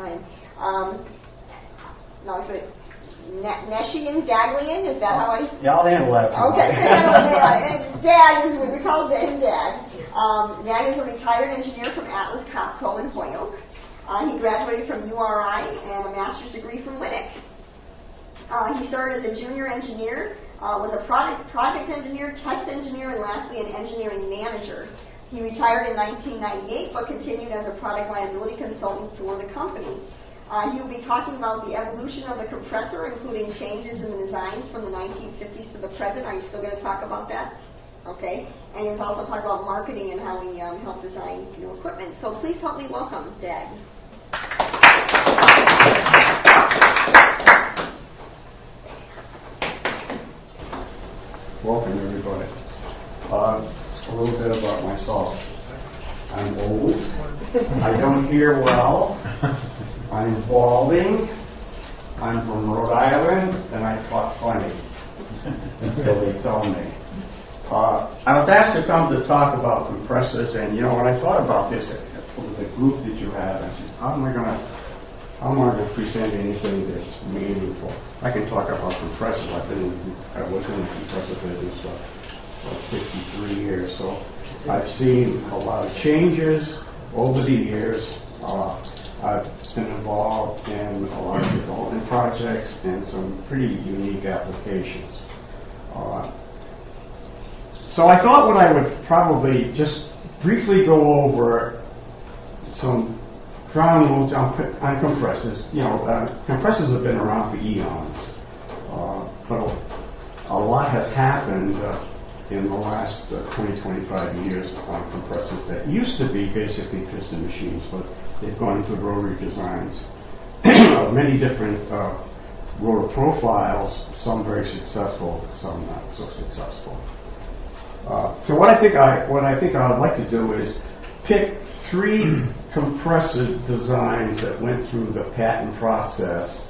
time. Um, now, is it Ne- Neshian Gaglian? Is that how I? Yeah, I'll handle that. Okay, Dad is we call him Dad. Um, Dad is a retired engineer from Atlas Copco in Holyoke. Uh, he graduated from URI and a master's degree from Winnick. Uh, he started as a junior engineer, uh, was a product, project engineer, test engineer, and lastly an engineering manager. He retired in 1998 but continued as a product liability consultant for the company. Uh, he will be talking about the evolution of the compressor, including changes in the designs from the 1950s to the present. Are you still going to talk about that? Okay. And he'll also talk about marketing and how we um, help design new equipment. So please help me welcome Dad. Welcome, everybody. Uh, a little bit about myself. I'm old. I don't hear well. I'm balding. I'm from Rhode Island, and I talk funny until they tell me. Uh, I was asked to come to talk about compressors, and you know, when I thought about this, the group that you have, I said, how am I going to how am I going to present anything that's meaningful? I can talk about compressors. I've been I was in the compressor business for 53 years, so I've seen a lot of changes over the years. Uh, I've been involved in a lot of development projects and some pretty unique applications. Uh, so I thought what I would probably just briefly go over some ground rules on, on compressors. You know, uh, compressors have been around for eons, uh, but a, lot has happened uh, in the last uh, 20, 25 years on compressors that used to be basically piston machines, but they've gone into rotary designs. Many different uh, rotor profiles, some very successful, some not so successful. Uh, so what I think I what I think I would like to do is pick three compressor designs that went through the patent process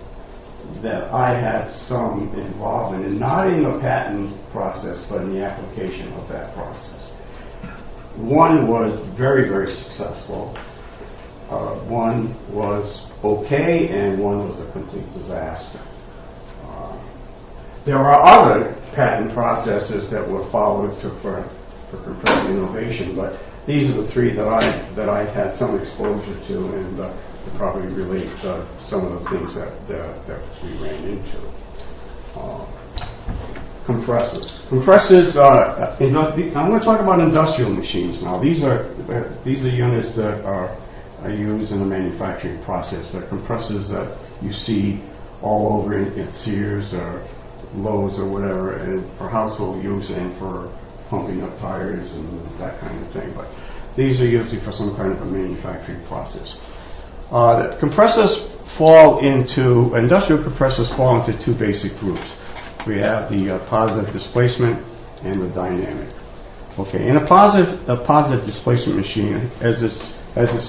that I had some involvement in, not in the patent process, but in the application of that process. One was very, very successful. Uh, one was okay, and one was a complete disaster. Uh, there are other patent processes that were followed to, for, for compressor innovation, but these are the three that I that I had some exposure to, and uh, probably relate uh, some of the things that uh, that we ran into. Uh, compressors. Compressors. Uh, I'm going to talk about industrial machines now. These are these are units that are are used in the manufacturing process. They're compressors that you see all over in Sears or Lowe's or whatever, and for household use and for pumping up tires and that kind of thing. But these are usually for some kind of a manufacturing process. Uh, compressors fall into, industrial compressors fall into two basic groups. We have the uh, positive displacement and the dynamic. Okay, in a positive, displacement machine, as it's,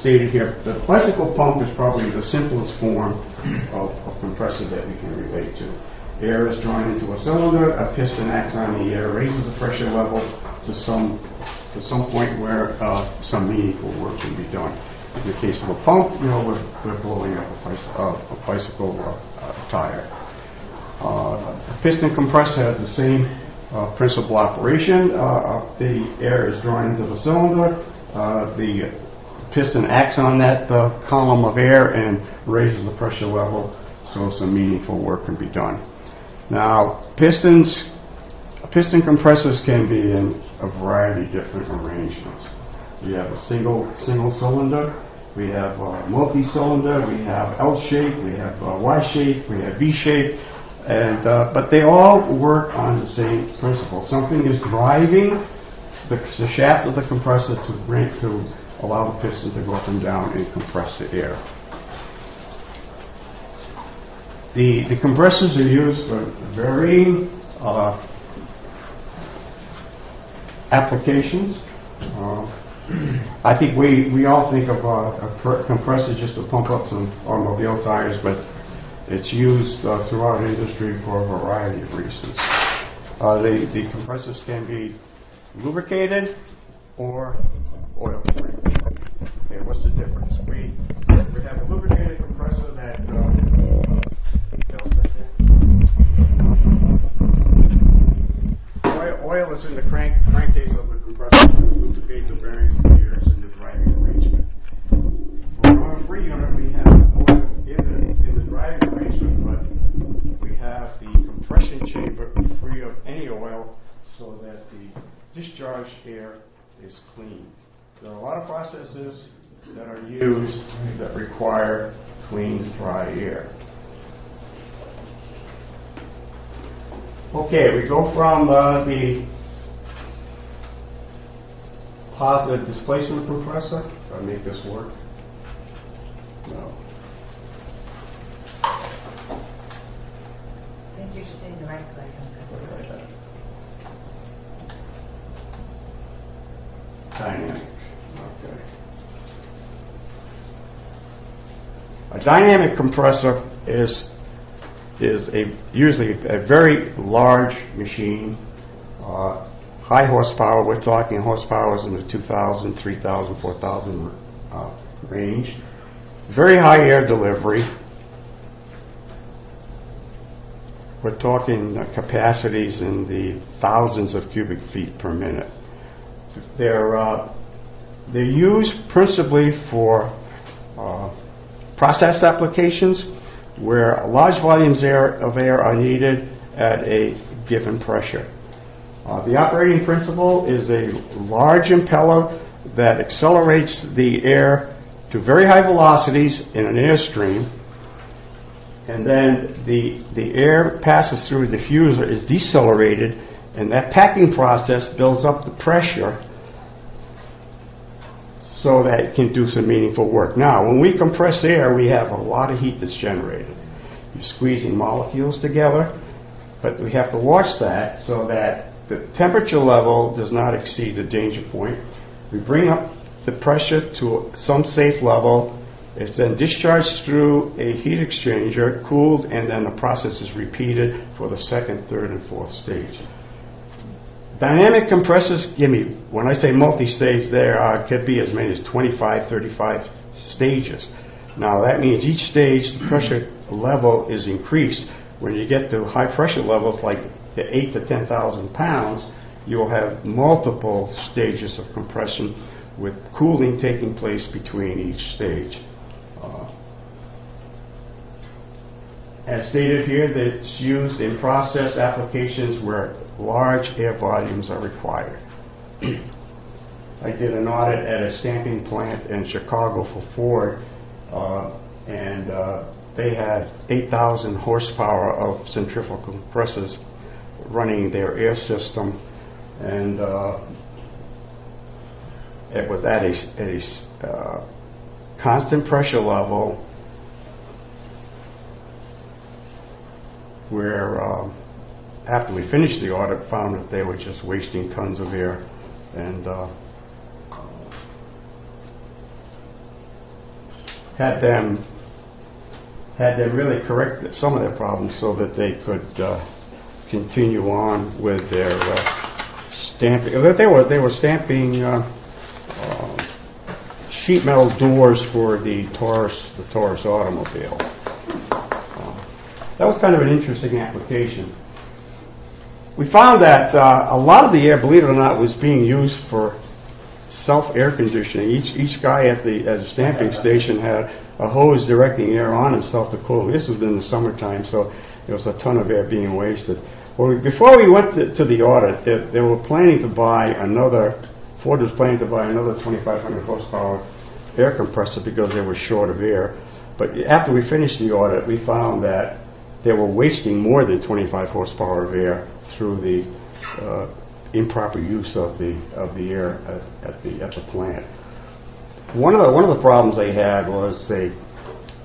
stated here, the bicycle pump is probably the simplest form of, compressor that we can relate to. Air is drawn into a cylinder, a piston acts on the air, raises the pressure level to some to some point where uh, some meaningful work can be done. In the case of a pump, you know, we're, we're blowing up a, bicycle, uh, a bicycle uh, tire. a piston compressor has the same uh, principal operation. Uh, the air is drawn into the cylinder. Uh, the piston acts on that column of air and raises the pressure level so some meaningful work can be done. Now, pistons, piston compressors can be in a variety of different arrangements. We have a single single cylinder, we have a multi-cylinder, we have L-shape, we have Y-shape, we have V-shape, and uh, but they all work on the same principle. Something is driving the, the shaft of the compressor to bring to allow the piston to go up and down and compress the air. The, the compressors are used for varying uh, applications. Uh, I think we, we all think of uh, a compressor just to pump up some automobile tires, but it's used uh, throughout industry for a variety of reasons. Uh, the, the compressors can be lubricated or oil free. Okay, what's the difference? We, we have a lubricated compressor oil is in the crank, crankcase of the compressor to lubricate the bearings and gears in the driving arrangement. For our free unit, we have oil in the, in the driving arrangement, but we have the compression chamber free of any oil so that the discharged air is clean. There are a lot of processes that are used that require clean, dry air. Okay, we go from uh, the positive displacement compressor. Do I make this work? No. I think you're just saying the right click. Dynamic. Okay. A dynamic compressor is is a usually a very large machine, uh, high horsepower. We're talking horsepower in the 2,000, 3,000, 4,000 uh, range. Very high air delivery. We're talking uh, capacities in the thousands of cubic feet per minute. They're uh, they're used principally for uh, process applications where large volumes of air are needed at a given pressure. Uh, the operating principle is a large impeller that accelerates the air to very high velocities in an airstream, and then the, the air passes through a diffuser, is decelerated, and that packing process builds up the pressure so that it can do some meaningful work. Now, when we compress air, we have a lot of heat that's generated. You're squeezing molecules together, but we have to watch that so that the temperature level does not exceed the danger point. We bring up the pressure to some safe level. It's then discharged through a heat exchanger, cooled, and then the process is repeated for the second, third, and fourth stage. Dynamic compressors give me, when I say multi-stage, there are, could be as many as 25, 35 stages. Now that means each stage the pressure level is increased. When you get to high pressure levels like the 8 to 10,000 pounds, you will have multiple stages of compression with cooling taking place between each stage. Uh, as stated here, that it's used in process applications where large air volumes are required. I did an audit at a stamping plant in Chicago for Ford, uh, and uh, they had 8,000 horsepower of centrifugal compressors running their air system, and uh, it was at a, a uh, constant pressure level where um, after we finished the audit, found that they were just wasting tons of air and uh, had them had them really correct some of their problems so that they could uh, continue on with their uh, stamping. They were they were stamping uh, uh, sheet metal doors for the Taurus the Taurus automobile. That was kind of an interesting application we found that uh, a lot of the air, believe it or not, was being used for self air conditioning. Each each guy at the at the stamping station had a hose directing air on himself to cool. This was in the summertime, so there was a ton of air being wasted. Well, before we went to, to the audit, they, they were planning to buy another. Ford was planning to buy another 2,500 horsepower air compressor because they were short of air. But after we finished the audit, we found that they were wasting more than 25 horsepower of air through the uh, improper use of the of the air at, at, the at the plant. One of the one of the problems they had was they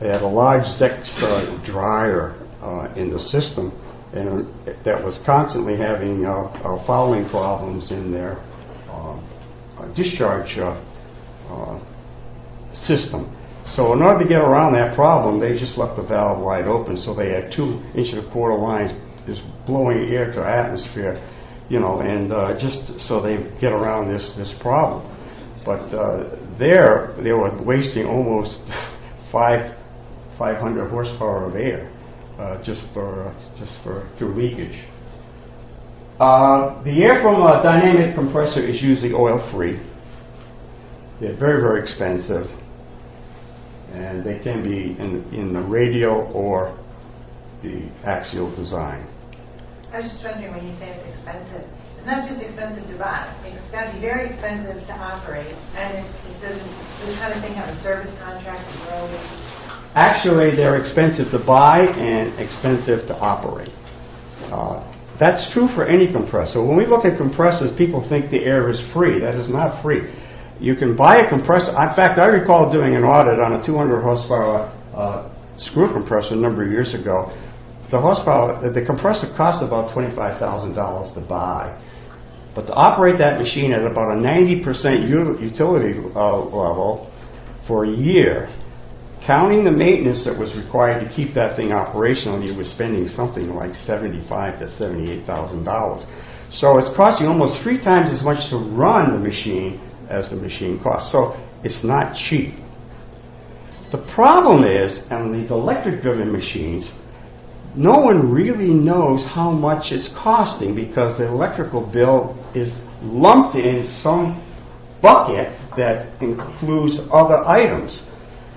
they had a large Zex uh, dryer uh, in the system, and that was constantly having uh, uh, fouling problems in their um, uh, discharge system. So in order to get around that problem, they just left the valve wide open. So they had two inch and a quarter lines is blowing air to atmosphere, you know, and uh, just so they get around this this problem. But uh, there, they were wasting almost five 500 horsepower of air uh, just for just for through leakage. Uh, the air from a dynamic compressor is usually oil-free. They're very, very expensive, and they can be in, in the radial or the axial design. I was just wondering when you say it's expensive, It's not just expensive to buy. It's got to be very expensive to operate, and it, it doesn't. This kind of thing have a service contract with Rotary. Actually, they're expensive to buy and expensive to operate. Uh, that's true for any compressor. When we look at compressors, people think the air is free. That is not free. You can buy a compressor. In fact, I recall doing an audit on a 200 horsepower uh, screw compressor a number of years ago. The horsepower, the compressor cost about $25,000 to buy. But to operate that machine at about a 90% utility uh, level for a year Counting the maintenance that was required to keep that thing operational, you were spending something like seventy-five to seventy-eight thousand dollars. So it's costing almost three times as much to run the machine as the machine costs. So it's not cheap. The problem is, on these electric-driven machines, no one really knows how much it's costing because the electrical bill is lumped in some bucket that includes other items.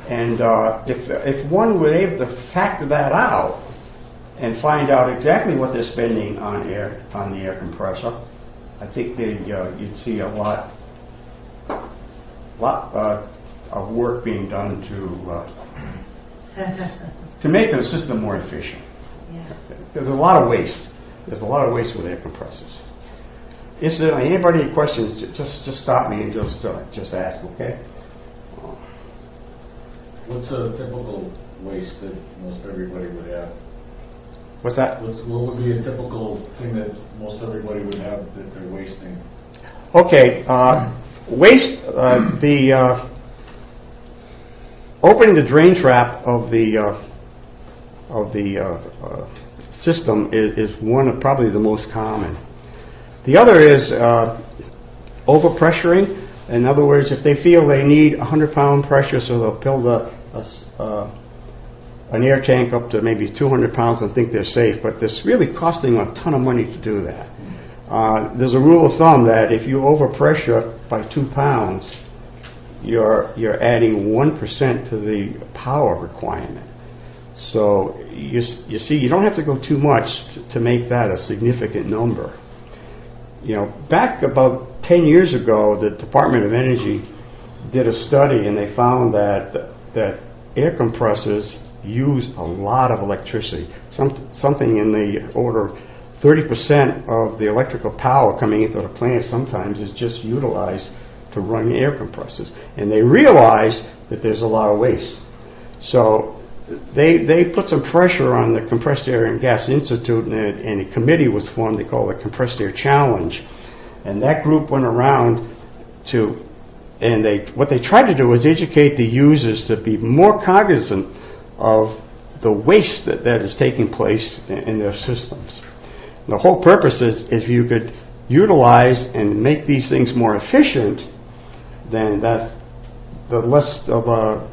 And uh, if, if one were able to factor that out and find out exactly what they're spending on air on the air compressor, I think they, uh, you'd see a lot, lot uh, of work being done to uh, to make the system more efficient. Yeah. There's a lot of waste. There's a lot of waste with air compressors. Is there anybody have questions? Just just stop me and just uh, just ask, okay? What's a typical waste that most everybody would have? What's that? What's, what would be a typical thing that most everybody would have that they're wasting? Okay, uh, waste, uh, the, uh, opening the drain trap of the, uh, of the, uh, uh, system is, is one of probably the most common. The other is, uh, overpressuring. In other words, if they feel they need 100 pound pressure, so they'll build a, a an air tank up to maybe 200 pounds and think they're safe, but it's really costing a ton of money to do that. Uh, there's a rule of thumb that if you overpressure by two pounds, you're you're adding one percent to the power requirement. So you you see, you don't have to go too much to, to make that a significant number. You know, back about 10 years ago, the Department of Energy did a study and they found that that air compressors use a lot of electricity. Some, something in the order of 30% of the electrical power coming into the plant sometimes is just utilized to run air compressors. And they realized that there's a lot of waste. So they, they put some pressure on the Compressed Air and Gas Institute, and a, and a committee was formed they call it the Compressed Air Challenge. And that group went around to, and they, what they tried to do was educate the users to be more cognizant of the waste that, that is taking place in, in their systems. The whole purpose is if you could utilize and make these things more efficient, then that's the less of a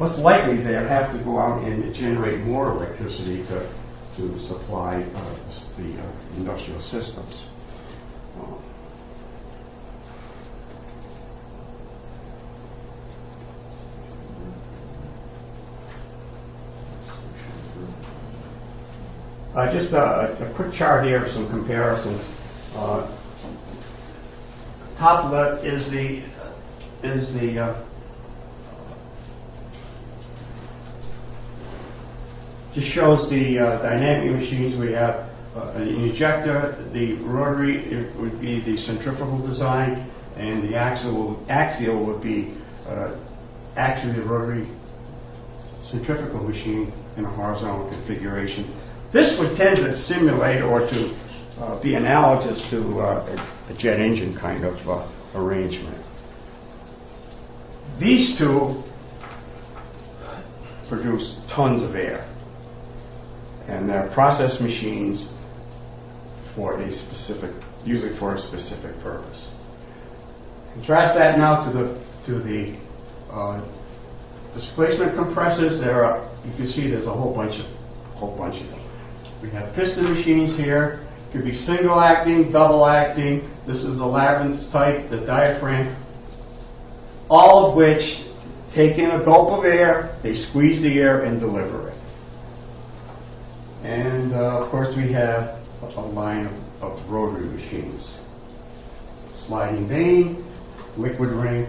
less likely they'll have to go out and generate more electricity to, to supply uh, the uh, industrial systems. Uh, Just a a quick chart here of some comparisons. Uh, Top left is the, is the uh, just shows the uh, dynamic machines. We have uh, an injector, the rotary it would be the centrifugal design, and the axial, axial would be uh, actually the rotary centrifugal machine in a horizontal configuration. This would tend to simulate or to uh, be analogous to uh, a jet engine kind of uh, arrangement. These two produce tons of air, and they're process machines for a specific, usually for a specific purpose. Contrast that now to the to the uh, displacement compressors. There are, you can see there's a whole bunch of whole bunch of them. We have piston machines here. Could be single acting, double acting. This is the Lavins type, the diaphragm. All of which take in a gulp of air, they squeeze the air and deliver it. And uh, of course, we have a line of, of rotary machines. Sliding vane, liquid ring.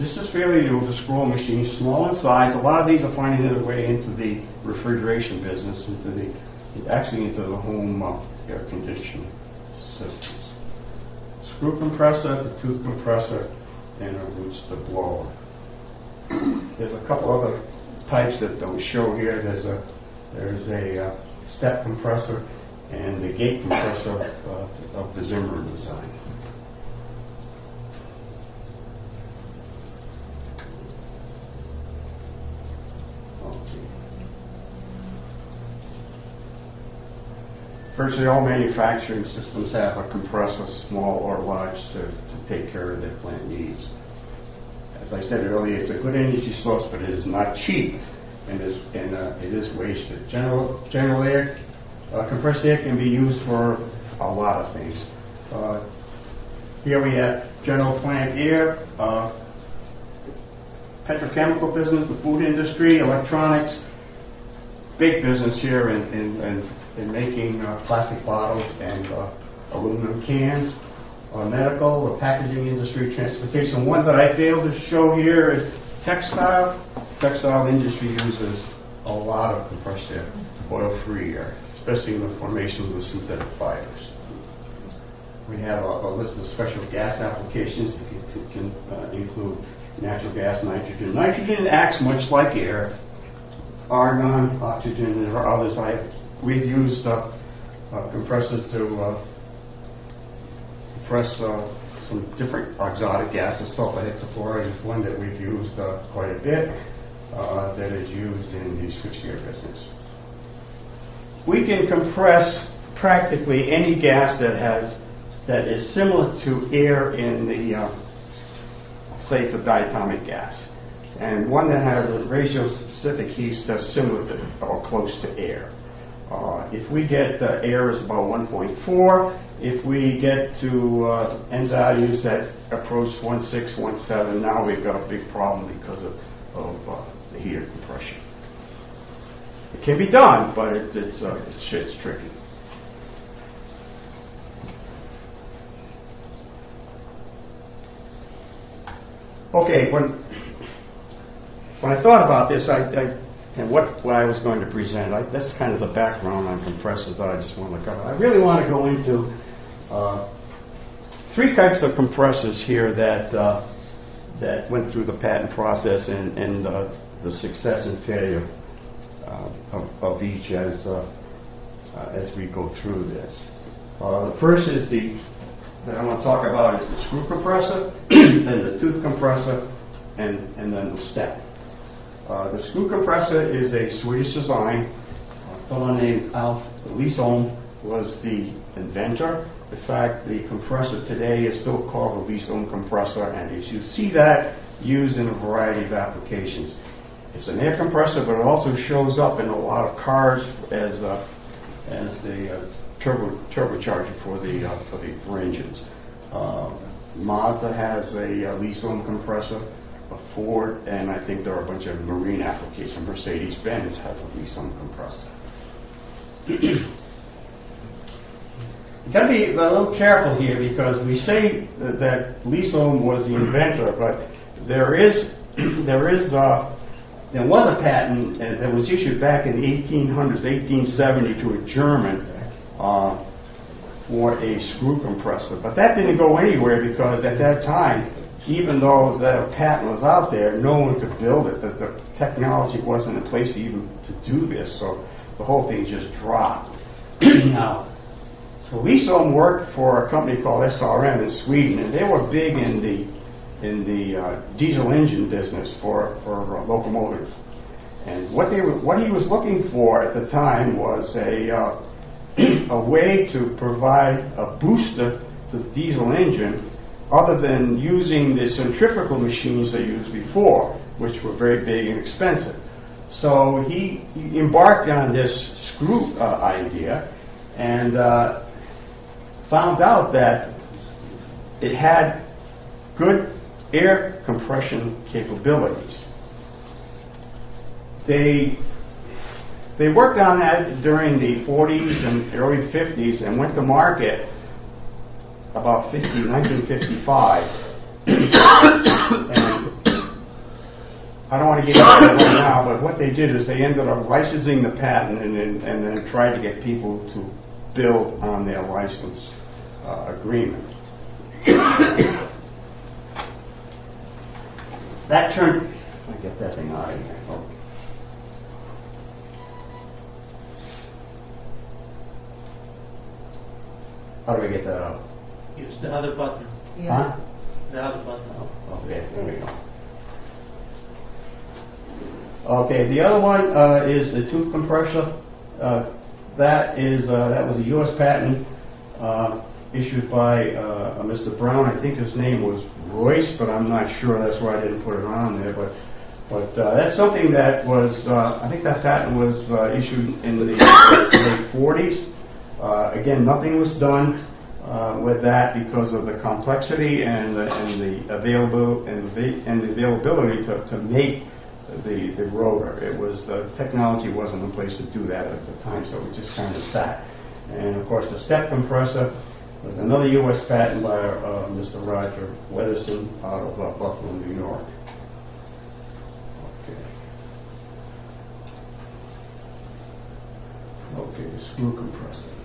This is fairly new, scroll machine, small in size. A lot of these are finding their way into the refrigeration business, into the, actually into the home air conditioning systems. Screw compressor, the tooth compressor, and a Roots blower. There's a couple other types that don't show here. There's a there's a uh, step compressor and the gate compressor uh, of the Zimmern design. Okay. Virtually all manufacturing systems have a compressor, small or large, to, to take care of their plant needs. As I said earlier, it's a good energy source, but it is not cheap, and is and uh, it is wasted. General general air uh, compressed air can be used for a lot of things. Uh, here we have general plant air, uh, petrochemical business, the food industry, electronics, big business here in, in, in, in making uh, plastic bottles and uh, aluminum cans, uh, medical, the packaging industry, transportation. One that I failed to show here is textile. Textile industry uses a lot of compressed air, oil-free air, especially in the formation of the synthetic fibers. We have a, a list of special gas applications that can, can uh, include natural gas, nitrogen. Nitrogen acts much like air. Argon, oxygen, and there are others. I, we've used uh, compressors to uh, compress uh, some different exotic gases. Sulfur hexafluoride is one that we've used quite a bit that is used in the switchgear business. We can compress practically any gas that has that is similar to air in the, uh, say, it's a diatomic gas, and one that has a ratio-specific heat that's similar to or close to air. Uh, if we get the air is about 1.4, if we get to uh, N values that approach 1.6, 1.7, now we've got a big problem because of, of uh, the heater compression. It can be done, but it, it's, uh, it's, it's tricky. Okay, when when I thought about this, I, I and what, what I was going to present, I, that's kind of the background on compressors that I just want to cover. I really want to go into uh, three types of compressors here that uh, that went through the patent process and, and the success and failure uh, of, of, each as uh, uh, as we go through this. the first is the that I want to talk about is the screw compressor, then the tooth compressor, and, and then the step. Uh, the screw compressor is a Swedish design. A fellow named Alf Lysholm was the inventor. In fact, the compressor today is still called the Lysholm compressor, and you see that used in a variety of applications. It's an air compressor, but it also shows up in a lot of cars as, uh, as the uh, turbo, turbocharger for the uh, for the for engines. Uh, Mazda has a Lysholm compressor, a Ford, and I think there are a bunch of marine applications. Mercedes-Benz has a Lysholm compressor. You've got to be a little careful here because we say that, that was the inventor, but there is there is uh, there was a patent that was issued back in the 1800s, 1870, to a German uh, for a screw compressor. But that didn't go anywhere because at that time, even though the patent was out there, no one could build it. The, the technology wasn't in place even to do this, so the whole thing just dropped. now, so Lysholm worked for a company called SRM in Sweden, and they were big in the in the uh, diesel engine business for for uh, locomotives. And what they were, what he was looking for at the time was a uh, a way to provide a booster to the diesel engine other than using the centrifugal machines they used before, which were very big and expensive. So he, embarked on this screw uh, idea and uh, found out that it had good air compression capabilities. They they worked on that during the 40s and early 50s and went to market about 50, 1955. and I don't want to get into right now, but what they did is they ended up licensing the patent and then, and then tried to get people to build on their license uh, agreement. that turned. I get that thing out of here. Oh. How do we get that out? Use the other button. Huh? The other button. Okay, there we go. Okay, the other one uh, is the tooth compressor. Uh, that is uh, that was a U.S. patent uh, issued by uh, a Mr. Brown. I think his name was Royce, but I'm not sure. That's why I didn't put it on there. But but uh, that's something that was uh, I think that patent was uh, issued in the late 40s. Uh, again, nothing was done uh, with that because of the complexity and the, and the available and the, and the availability to, to make the, the rotor. It was the technology wasn't in place to do that at the time, so it just kind of sat. And of course, the step compressor was another U.S. patent by uh, Mr. Roger Weatherson out of uh, Buffalo, New York. Okay. Okay, the screw compressor.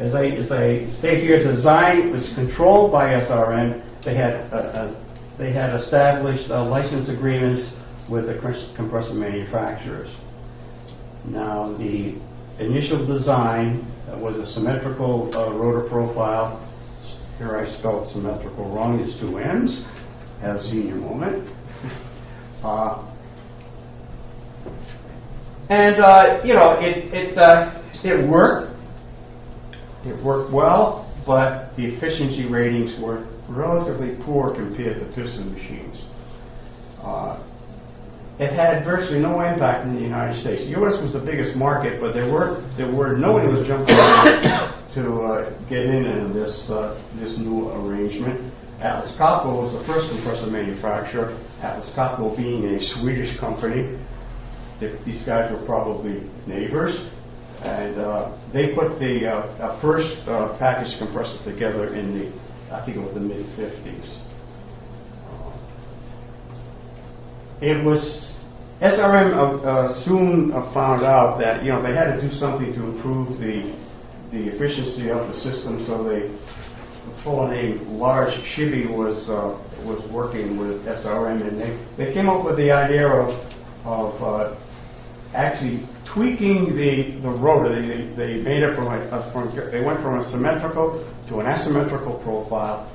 As I, as I state here, design was controlled by SRM. They had, uh, uh, they had established uh, license agreements with the compressor manufacturers. Now, the initial design was a symmetrical rotor profile. Here I spelled symmetrical wrong. It's two M's. Have a senior moment. And, you know, it, it, it worked. It worked well, but the efficiency ratings were relatively poor compared to piston machines. Uh, it had virtually no impact in the United States. The U.S. was the biggest market, but there were there were nobody was jumping to uh, get in in this uh, this new arrangement. Atlas Copco was the first compressor manufacturer. Atlas Copco being a Swedish company, these guys were probably neighbors, and uh, they put the uh, uh, first uh, package compressor together in the I think it was the mid 50s. It was SRM uh, uh, soon uh, found out that you know they had to do something to improve the the efficiency of the system. So they a fellow named Lars Schibbye was uh, was working with SRM, and they, they came up with the idea of of uh, actually tweaking the, the rotor. They, they made it from a, a from, they went from a symmetrical to an asymmetrical profile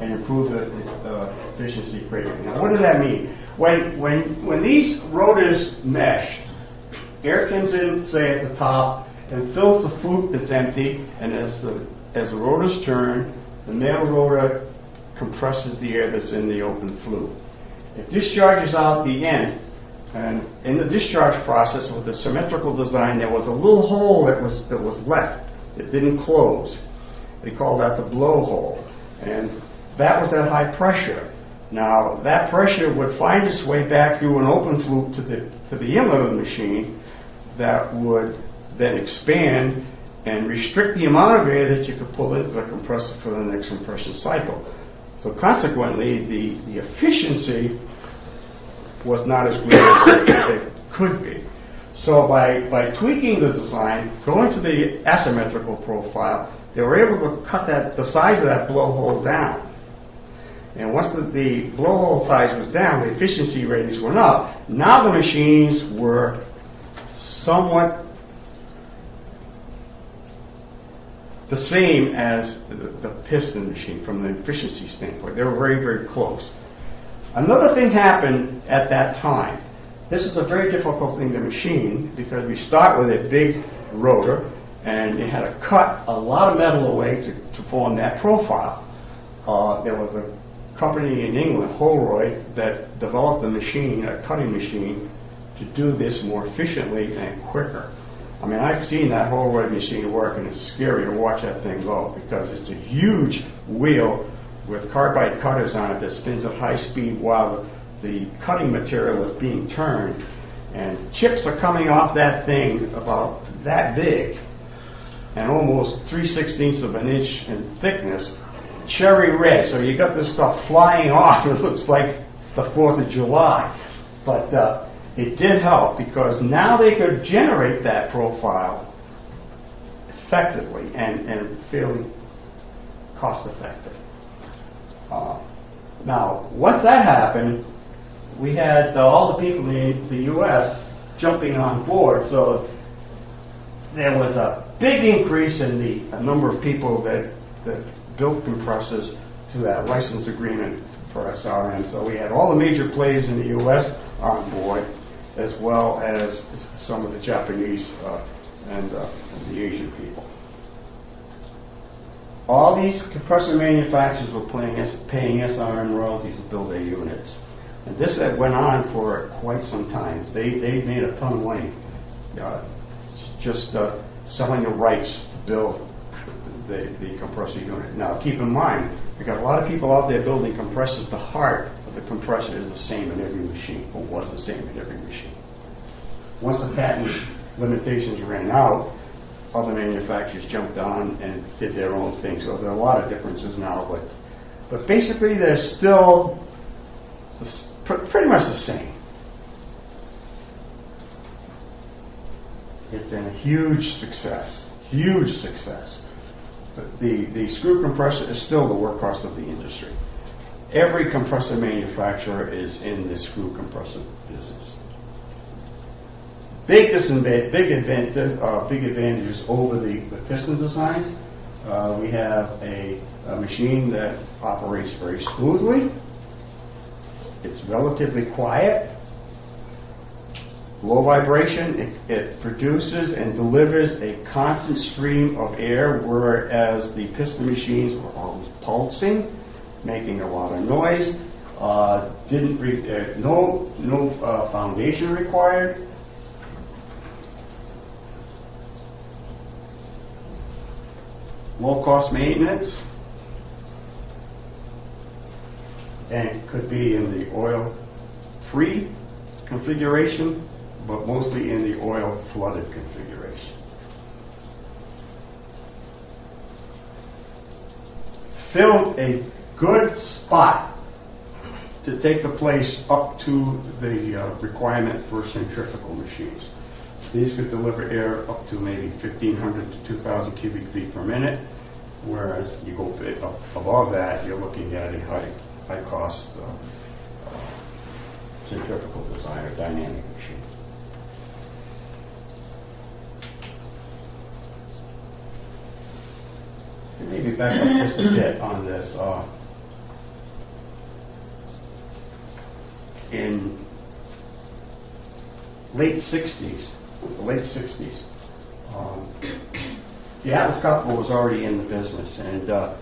and improved the uh, efficiency greatly. Now, what does that mean? When when when these rotors mesh, air comes in, say at the top, and fills the flute that's empty, and as the as the rotors turn, the male rotor compresses the air that's in the open flute. It discharges out the end, and in the discharge process with the symmetrical design, there was a little hole that was that was left. It didn't close. They called that the blowhole, and that was at high pressure. Now that pressure would find its way back through an open flute to the to the inlet of the machine, that would then expand and restrict the amount of air that you could pull into the compressor for the next compression cycle. So consequently, the, the efficiency was not as great as it could be. So by, by tweaking the design, going to the asymmetrical profile, they were able to cut that the size of that blowhole down. And once the, the blowhole size was down, the efficiency ratings went up. Now the machines were somewhat the same as the, the piston machine from the efficiency standpoint. They were very, very close. Another thing happened at that time. This is a very difficult thing to machine because we start with a big rotor and you had to cut a lot of metal away to, to form that profile. Uh, there was a company in England, Holroyd, that developed a machine, a cutting machine, to do this more efficiently and quicker. I mean, I've seen that Holroyd machine work, and it's scary to watch that thing go because it's a huge wheel with carbide cutters on it that spins at high speed while the cutting material is being turned, and chips are coming off that thing about that big, and almost 3 sixteenths of an inch in thickness, cherry red. So you got this stuff flying off. It looks like the Fourth of July, but uh, it did help because now they could generate that profile effectively and, and fairly cost effective. Uh, now, once that happened, we had uh, all the people in the, U.S. jumping on board, so there was a big increase in the number of people that, that built compressors to that license agreement for SRM. So we had all the major players in the U.S. on board, as well as some of the Japanese uh, and, uh, and the Asian people. All these compressor manufacturers were paying, paying SRM royalties to build their units. And this went on for quite some time. They, they made a ton of money uh, just uh, selling the rights to build the, the compressor unit. Now, keep in mind, we got a lot of people out there building compressors. The heart of the compressor is the same in every machine, or was the same in every machine. Once the patent limitations ran out, other manufacturers jumped on and did their own thing. So there are a lot of differences now, but but basically they're still pretty much the same. It's been a huge success, huge success. But the, the screw compressor is still the workhorse of the industry. Every compressor manufacturer is in the screw compressor business. Big big advantage, uh, big advantages over the, the piston designs. Uh, we have a, a machine that operates very smoothly. It's relatively quiet, low vibration. It, it, produces and delivers a constant stream of air, whereas the piston machines were always pulsing, making a lot of noise. Uh, didn't re- uh, no no uh, foundation required. Low cost maintenance. and could be in the oil-free configuration, but mostly in the oil-flooded configuration. Filled a good spot to take the place up to the uh, requirement for centrifugal machines. These could deliver air up to maybe 1,500 to 2,000 cubic feet per minute, whereas you go above that, you're looking at a high high-cost uh, uh, centrifugal design or dynamic machine. Maybe back up just a bit on this. Uh, in late 60s, the late 60s, um, the Atlas Copco was already in the business, and uh,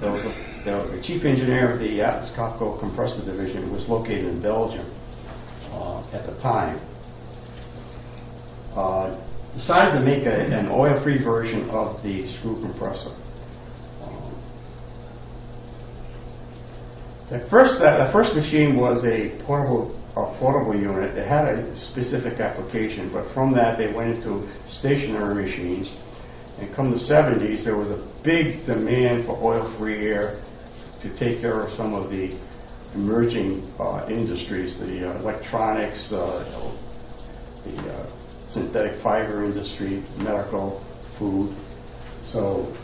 there was a the, the chief engineer of the Atlas Copco compressor division was located in Belgium uh, at the time. Uh, decided to make a, an oil-free version of the screw compressor. Um, the first, uh, the first machine was a portable, portable unit. It had a specific application, but from that they went into stationary machines. And come the 70s, there was a big demand for oil-free air to take care of some of the emerging uh, industries, the uh, electronics, uh, the uh, synthetic fiber industry, medical, food. So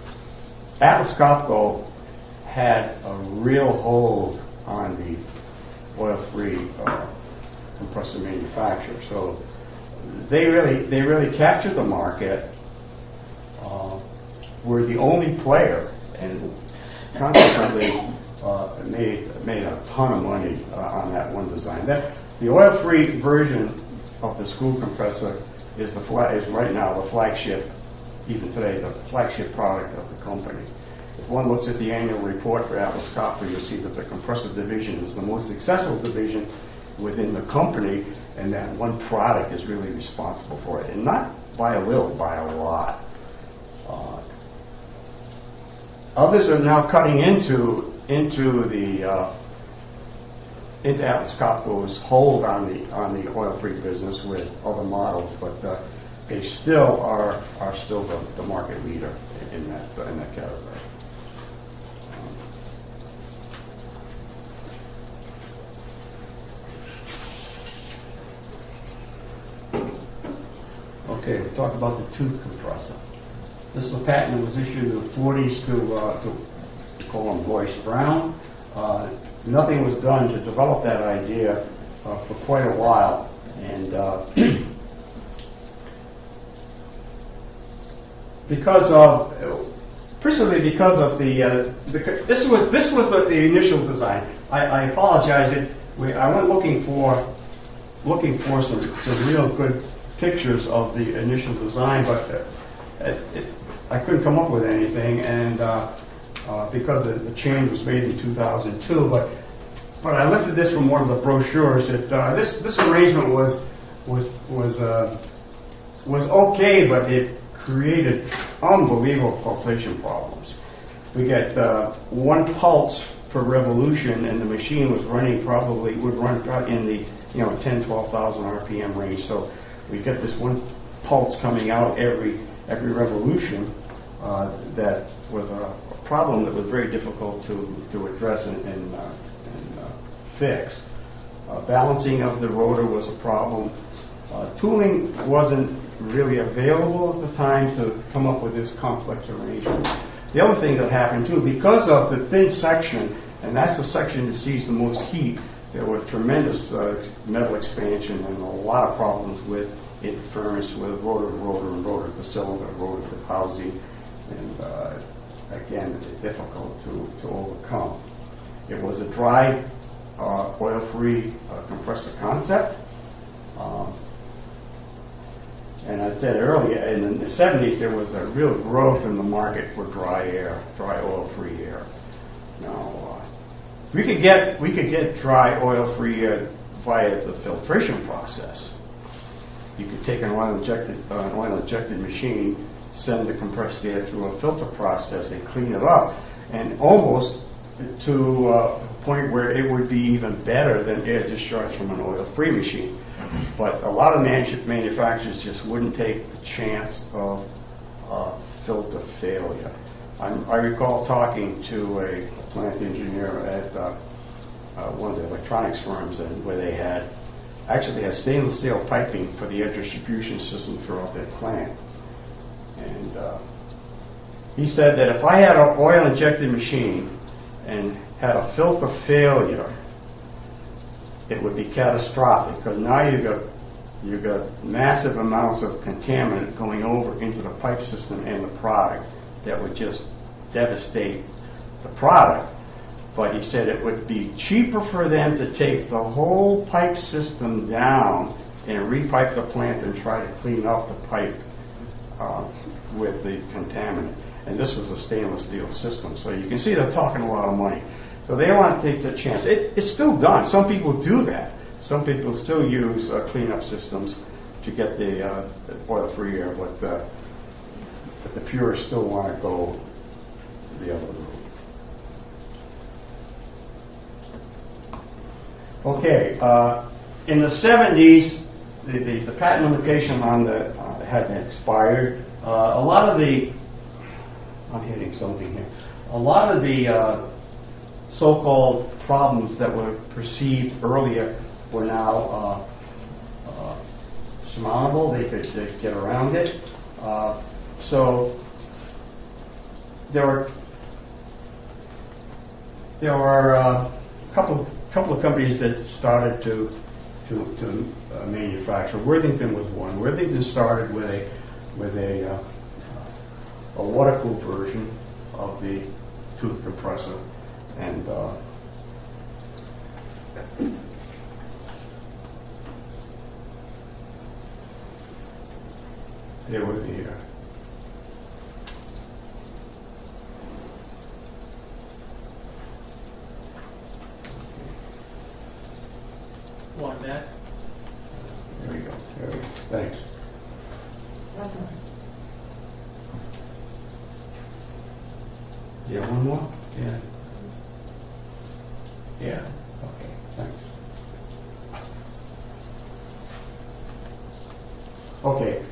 Atlas Copco had a real hold on the oil-free uh, compressor manufacturer. So they really they really captured the market. Uh, we're the only player, and consequently uh, made made a ton of money uh, on that one design. That the oil-free version of the screw compressor is the fla- is right now the flagship, even today, the flagship product of the company. If one looks at the annual report for Atlas Copco, you'll see that the compressor division is the most successful division within the company, and that one product is really responsible for it, and not by a little, by a lot. Uh, Others are now cutting into into the uh, into Atlas Copco's hold on the, on the oil-free business with other models, but uh, they still are, are still the, the market leader in that, in that category. Okay, we talked about the tooth compressor. This is a patent that was issued in the 40s to, uh, to him Royce Brown. Uh, nothing was done to develop that idea uh, for quite a while, and uh, because of principally because of the, uh, this was this was the, the initial design. I, I apologize. It, we, I went looking for looking for some, some real good pictures of the initial design, but uh, it, it, I couldn't come up with anything, and uh, uh, because the, change was made in 2002. But but I at this from one of the brochures. That uh, this this arrangement was was was uh, was okay, but it created unbelievable pulsation problems. We get uh, one pulse per revolution, and the machine was running probably would run in the you know 10 12,000 RPM range. So we get this one pulse coming out every every revolution uh, that was a, a, problem that was very difficult to, to address and, and, uh, and uh, fix. Uh, balancing of the rotor was a problem. Uh, tooling wasn't really available at the time to come up with this complex arrangement. The other thing that happened too, because of the thin section, and that's the section that sees the most heat, there were tremendous uh, metal expansion and a lot of problems with it interference with rotor to rotor and rotor to cylinder, rotor to housing, and uh, again, difficult to, to overcome. It was a dry, uh, oil-free uh, compressor concept. Um, and I said earlier, in the 70s, there was a real growth in the market for dry air, dry oil-free air. Now, uh, we could get we could get dry oil-free air via the filtration process. You could take an oil injected uh, an oil injected machine, send the compressed air through a filter process, and clean it up, and almost to uh, a point where it would be even better than air discharge from an oil-free machine. But a lot of manufacturers just wouldn't take the chance of uh, filter failure. I'm, i recall talking to a plant engineer at uh, uh, one of the electronics firms, and where they had actually had stainless steel piping for the air distribution system throughout their plant. And uh, he said that if I had an oil injected machine and had a filter failure, it would be catastrophic because now you've got you've got massive amounts of contaminant going over into the pipe system and the product that would just devastate the product. But he said it would be cheaper for them to take the whole pipe system down and repipe the plant and try to clean up the pipe uh, with the contaminant. And this was a stainless steel system, so you can see they're talking a lot of money. So they want to take the chance. It, it's still done. Some people do that. Some people still use uh, cleanup systems to get the, uh, oil-free air, but, uh, but the purists still want to go the other route. Okay, uh, in the 70s, the, the, the, patent limitation on the uh, had expired. Uh, a lot of the, I'm hitting something here. A lot of the so-called problems that were perceived earlier were now uh, uh, surmountable. They could, they could, get around it. Uh, so there were there were a couple couple of companies that started to to, to uh, manufacture. Worthington was one. Worthington started with a with a uh, a water-cooled version of the tooth compressor and uh, would be here. want that. There you go. There you go. Thanks. Yeah, one more? Yeah. Mm-hmm. Yeah. Okay. Thanks. Okay.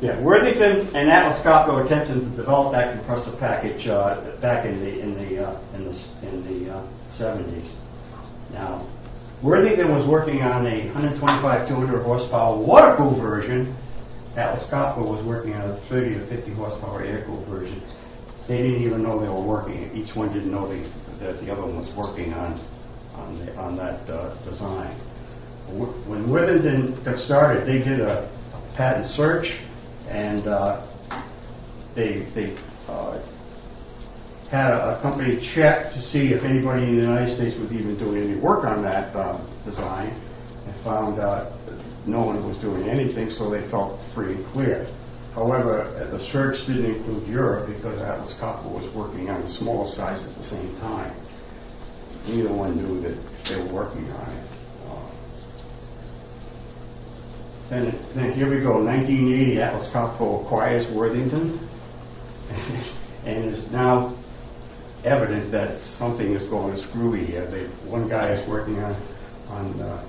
Yeah, Worthington and Atlas Copco attempted to develop that compressor package uh, back in the in the uh, in the in the uh, 70s. Now, Worthington was working on a 125, 200 horsepower water-cooled version. Atlas Copco was working on a 30 to 50 horsepower air-cooled version. They didn't even know they were working, each one didn't know they- that the other one was working on, on the- on that uh, design. When Worthington got started, they did a patent search, and uh, they, they uh, had a a company check to see if anybody in the United States was even doing any work on that uh, design, and found uh, no one was doing anything, so they felt free and clear. However, the search didn't include Europe because Atlas Copco was working on the smaller size at the same time. Neither one knew that they were working on it. Uh, Then, then here we go, 1980, Atlas Copco acquires Worthington, and it's now evident that something is going screwy here. They, one guy is working on, on uh,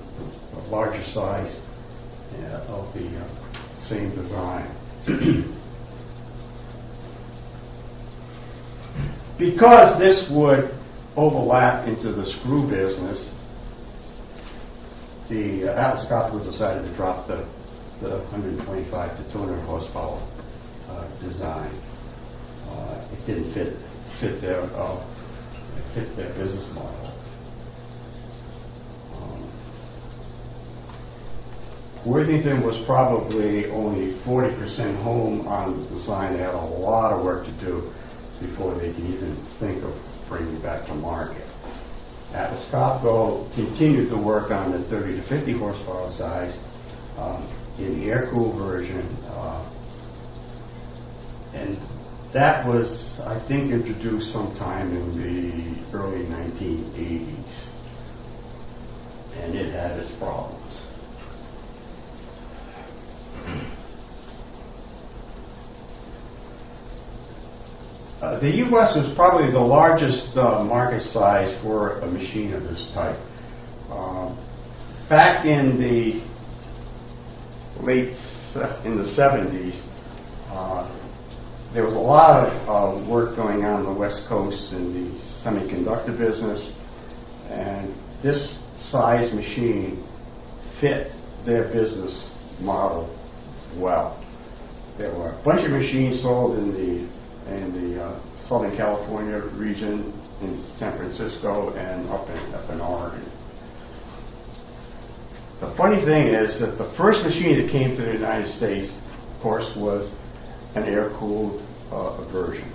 a larger size uh, of the uh, same design. Because this would overlap into the screw business, the uh, Atlas decided to drop the, the 125 to 200 horsepower uh, design. Uh, It didn't fit, fit their, uh, fit their business model. Um, Worthington was probably only 40% home on the design. They had a lot of work to do before they could even think of bringing back to market. Atlas Copco continued to work on the 30 to 50 horsepower size um, in the air-cooled version. uh, And that was, I think, introduced sometime in the early 1980s. And it had its problems. Uh, The U.S. was probably the largest uh, market size for a machine of this type. Um, Back in the late, in the 70s, uh, there was a lot of uh, work going on on the West Coast in the semiconductor business, and this size machine fit their business model well. There were a bunch of machines sold in the, in the uh, Southern California region, in San Francisco, and up in, up in Oregon. The funny thing is that the first machine that came to the United States, of course, was an air-cooled uh, version.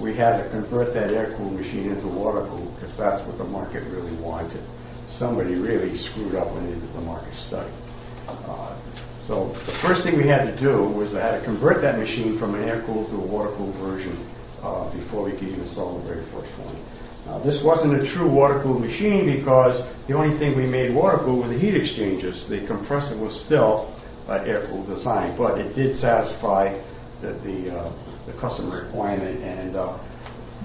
We had to convert that air-cooled machine into water-cooled because that's what the market really wanted. Somebody really screwed up when they did the market study. Uh, So the first thing we had to do was I had to convert that machine from an air-cooled to a water-cooled version uh, before we could even sell the very first one. Now, this wasn't a true water-cooled machine because the only thing we made water-cooled were the heat exchangers. The compressor was still uh, air-cooled design, but it did satisfy the, the, uh, the customer requirement. And uh,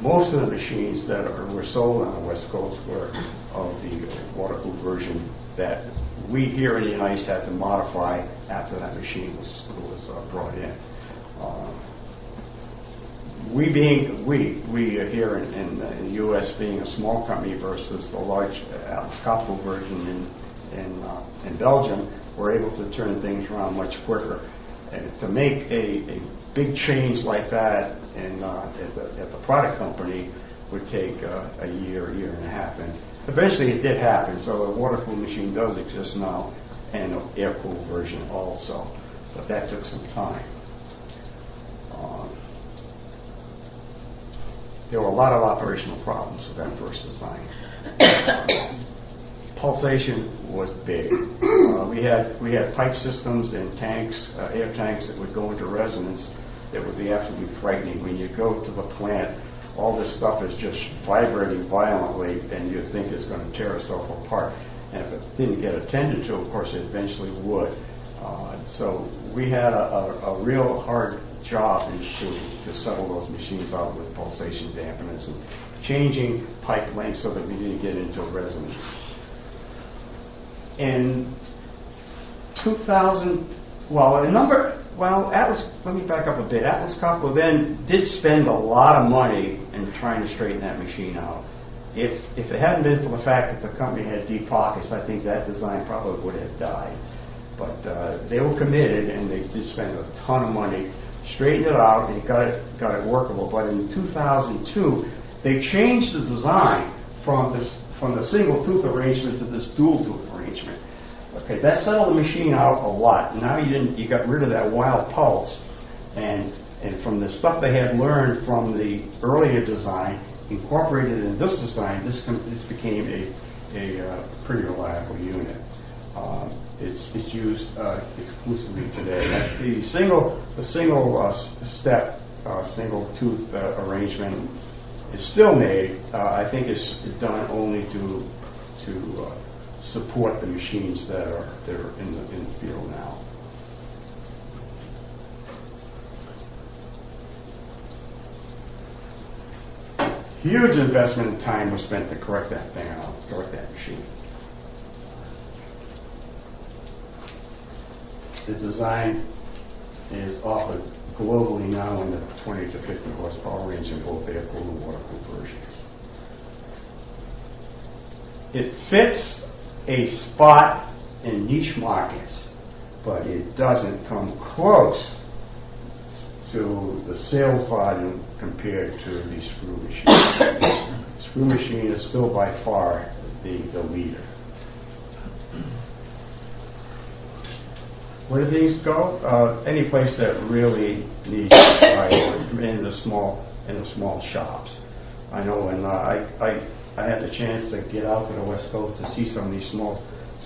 most of the machines that are, were sold on the West Coast were of the water-cooled version that we here in the United States had to modify after that machine was, was uh, brought in. Uh, we being, we, we here in, in the- in the U.S. being a small company versus the large uh, Atlas version in, in, uh, in Belgium, we're able to turn things around much quicker. And to make a, a big change like that in, uh, at the, at the product company would take uh, a year, a year and a half. And eventually it did happen, so a water-cooled machine does exist now, and an air-cooled version also. But that took some time. Um, there were a lot of operational problems with that first design. Pulsation was big. Uh, we had we had pipe systems and tanks, uh, air tanks that would go into resonance that would be absolutely frightening. When you go to the plant, all this stuff is just vibrating violently, and you think it's going to tear itself apart. And if it didn't get attended to, of course, it eventually would. Uh, so we had a, a, a real hard job is to, to settle those machines out with pulsation dampeners and changing pipe lengths so that we didn't get into resonance. In 2000, well, a number, well, Atlas, let me back up a bit. Atlas Copco then did spend a lot of money in trying to straighten that machine out. If, if it hadn't been for the fact that the company had deep pockets, I think that design probably would have died. But uh, they were committed and they did spend a ton of money, straightened it out, and got it, got it workable. But in 2002, they changed the design from this, from the single tooth arrangement to this dual tooth arrangement. Okay, that settled the machine out a lot. Now you didn't, you got rid of that wild pulse, and and from the stuff they had learned from the earlier design, incorporated in this design, this com- this became a a uh, pretty reliable unit. Um, it's it's used uh, exclusively today. That- The single the single uh, step uh, single tooth uh, arrangement is still made. Uh, I think it's done only to to uh, support the machines that are that are in the in the field now. Huge investment and time was spent to correct that thing out, correct that machine. The design is offered globally now in the 20 to 50 horsepower range in both air-cooled and water-cooled versions. It fits a spot in niche markets, but it doesn't come close to the sales volume compared to the screw machine. screw machine is still by far the, the leader. Where do these go? Uh, any place that really needs supply in the small in the small shops. I know when uh, I, I I had the chance to get out to the West Coast to see some of these small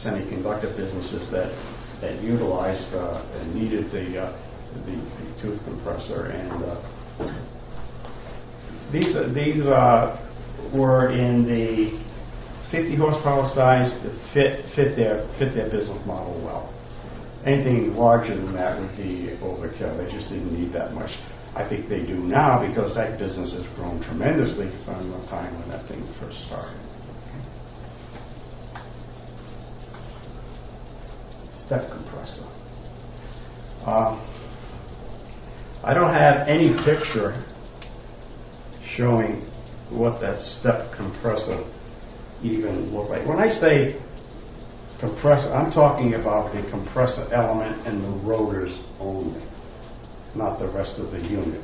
semiconductor businesses that that utilized uh, and needed the, uh, the the tooth compressor and uh, these these uh, were in the 50 horsepower size that fit fit their fit their business model well. Anything larger than that would be overkill. They just didn't need that much. I think they do now because that business has grown tremendously from the time when that thing first started. Step compressor. Uh, I don't have any picture showing what that step compressor even looked like. When I say compressor, I'm talking about the compressor element and the rotors only, not the rest of the unit.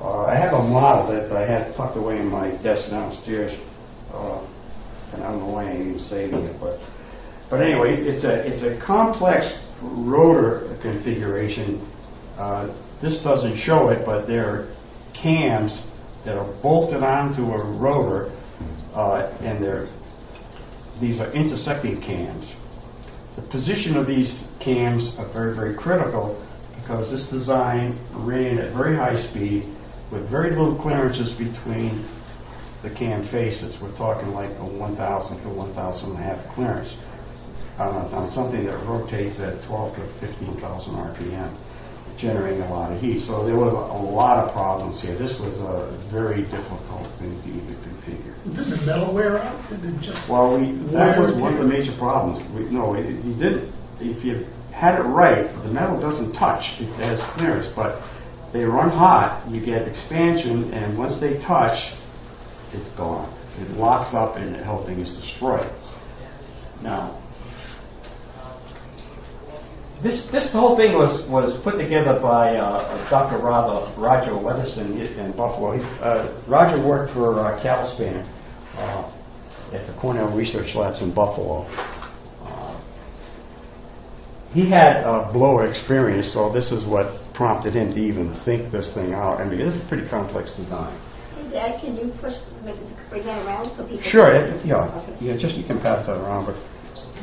Uh, I have a model that I had tucked away in my desk downstairs, uh, and I don't know why I'm even saving it, but but anyway, it's a it's a complex rotor configuration. Uh, this doesn't show it, but there are cams that are bolted onto a rotor, uh, and they're these are intersecting cams. The position of these cams are very, very critical because this design ran at very high speed with very little clearances between the cam faces. We're talking like a 1,000 to 1,000 and a half clearance on, on something that rotates at 12 to 15,000 RPM, generating a lot of heat. So there were a lot of problems here. This was a very difficult thing to even configure. Did the metal wear out? Did it just? Well, we, that was one of the major problems. We, no, it, you didn't, if you had it right, the metal doesn't touch, it has clearance, but they run hot, you get expansion, and once they touch, it's gone. It locks up and the whole thing is destroyed. Now, this, this whole thing was, was put together by uh, Dr. Roger, Roger Weatherston in Buffalo. He, uh, Roger worked for uh, Calspan uh, at the Cornell Research Labs in Buffalo. He had a blower experience, so this is what prompted him to even think this thing out. I mean, this is a pretty complex design. Dad, can you push, bring that around so people? Sure, can- it, yeah, Okay. yeah, just you can pass that around, but,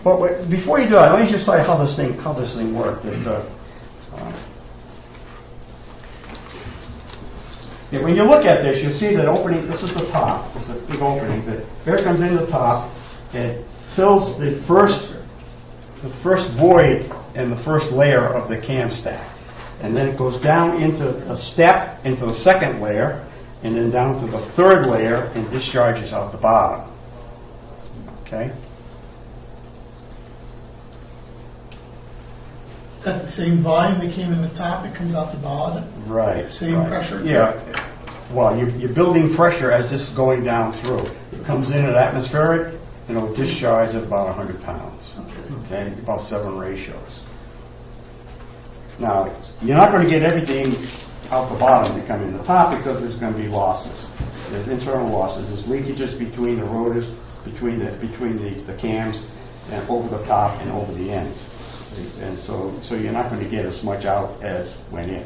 but wait, before you do that, let me just say how this thing, how this thing worked. It, uh, uh, yeah, when you look at this, you see that opening, this is the top, this is a big opening, that air comes in the top, it fills the first, the first void and the first layer of the cam stack. And then it goes down into a step, into the second layer, and then down to the third layer and discharges out the bottom. Okay? Got the same volume that came in the top, it comes out the bottom. Right. Same right. pressure? Yeah. Well, you're, you're building pressure as this is going down through. It comes in at atmospheric, and it'll discharge at about 100 pounds. Okay, about seven ratios. Now, you're not going to get everything out the bottom to come in the top because there's going to be losses. There's internal losses. There's leakages between the rotors, between the between the, the cams, and over the top and over the ends. And so, so you're not going to get as much out as went in.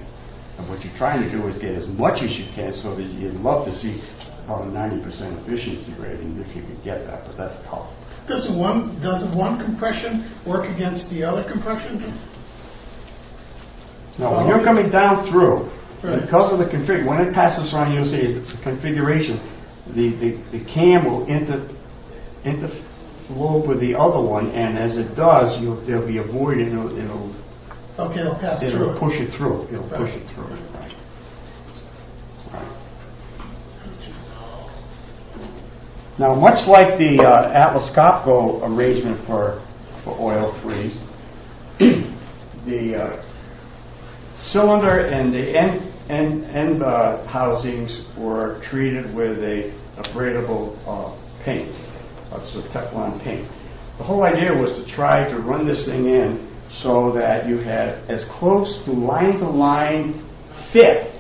And what you're trying to do is get as much as you can so that you'd love to see about a 90% efficiency rating if you could get that, but that's tough. Does one, does one compression work against the other compression? Now, when you're coming down through, Right. because of the config, when it passes around, you'll see is the configuration, the, the, the cam will inter, interlope with the other one, and as it does, you'll, there'll be a void, and it'll, it'll, Okay, it'll pass through it'll it. push it through. It'll push it through. Right. Right. Now, much like the uh, Atlas Copco arrangement for, for oil-free, the uh, cylinder and the end, end, end uh, housings were treated with a abradable uh, paint. That's a Teflon paint. The whole idea was to try to run this thing in so that you had as close to line-to-line fit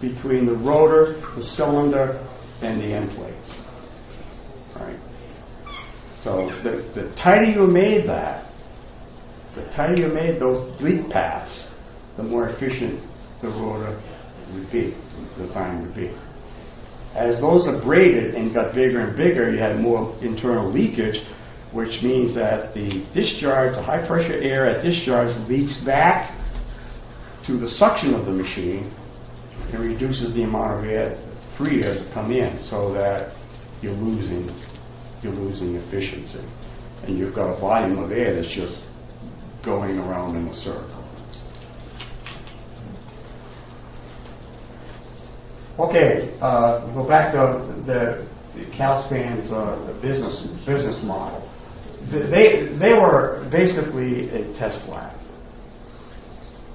between the rotor, the cylinder, and the end plates. Right? So the, the tighter you made that, the tighter you made those leak paths, the more efficient the rotor would be, the design would be. As those abraded and got bigger and bigger, you had more internal leakage, which means that the discharge, the high pressure air at discharge leaks back to the suction of the machine and reduces the amount of air, free air to come in so that you're losing, you're losing efficiency. And you've got a volume of air that's just going around in a circle. Okay, uh, go back to the, the Calspan's uh, business business model. They they were basically a test lab,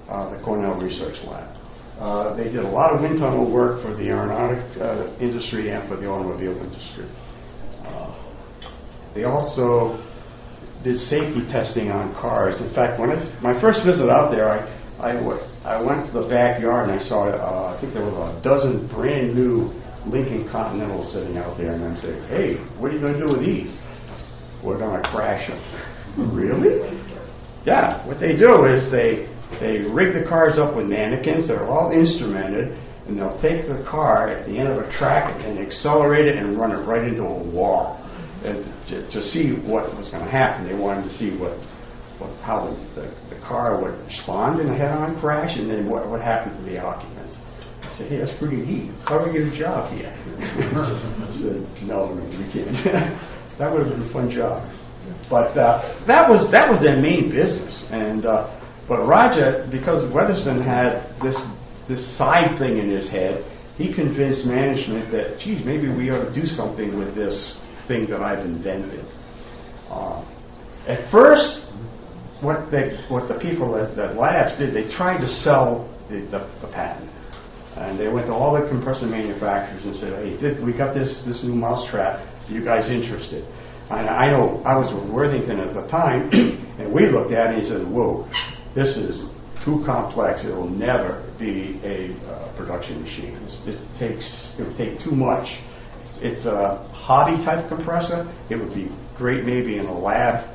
uh, the Cornell Research Lab. Uh, they did a lot of wind tunnel work for the aeronautic uh, industry and for the automobile industry. Uh, they also did safety testing on cars. In fact, when I, my first visit out there, I, I, w- I went to the backyard and I saw, uh, I think there was a dozen brand new Lincoln Continentals sitting out there, and I said, hey, what are you going to do with these? We're going to crash them. really? Yeah, what they do is they, they rig the cars up with mannequins that are all instrumented, and they'll take the car at the end of a track and accelerate it and run it right into a wall and to, to see what was going to happen. They wanted to see what, what how the, the, car would respond in a head-on crash, and then what what happened to the occupants. I said, hey, that's pretty neat. How do we get a job here? I said, no, we can't. that would have been a fun job. But uh, that was that was their main business. And uh, but Roger, because Weatherston had this this side thing in his head, he convinced management that, geez, maybe we ought to do something with this thing that I've invented. Uh, at first, what they what the people at, at Labs did, they tried to sell the, the, the patent. And they went to all the compressor manufacturers and said, "Hey, we got this this new mousetrap. Are you guys interested?" And I know I was with Worthington at the time, and we looked at it and he said, "Whoa, this is too complex. It will never be a uh, production machine. It takes it would take too much. It's a hobby type compressor. It would be great maybe in a lab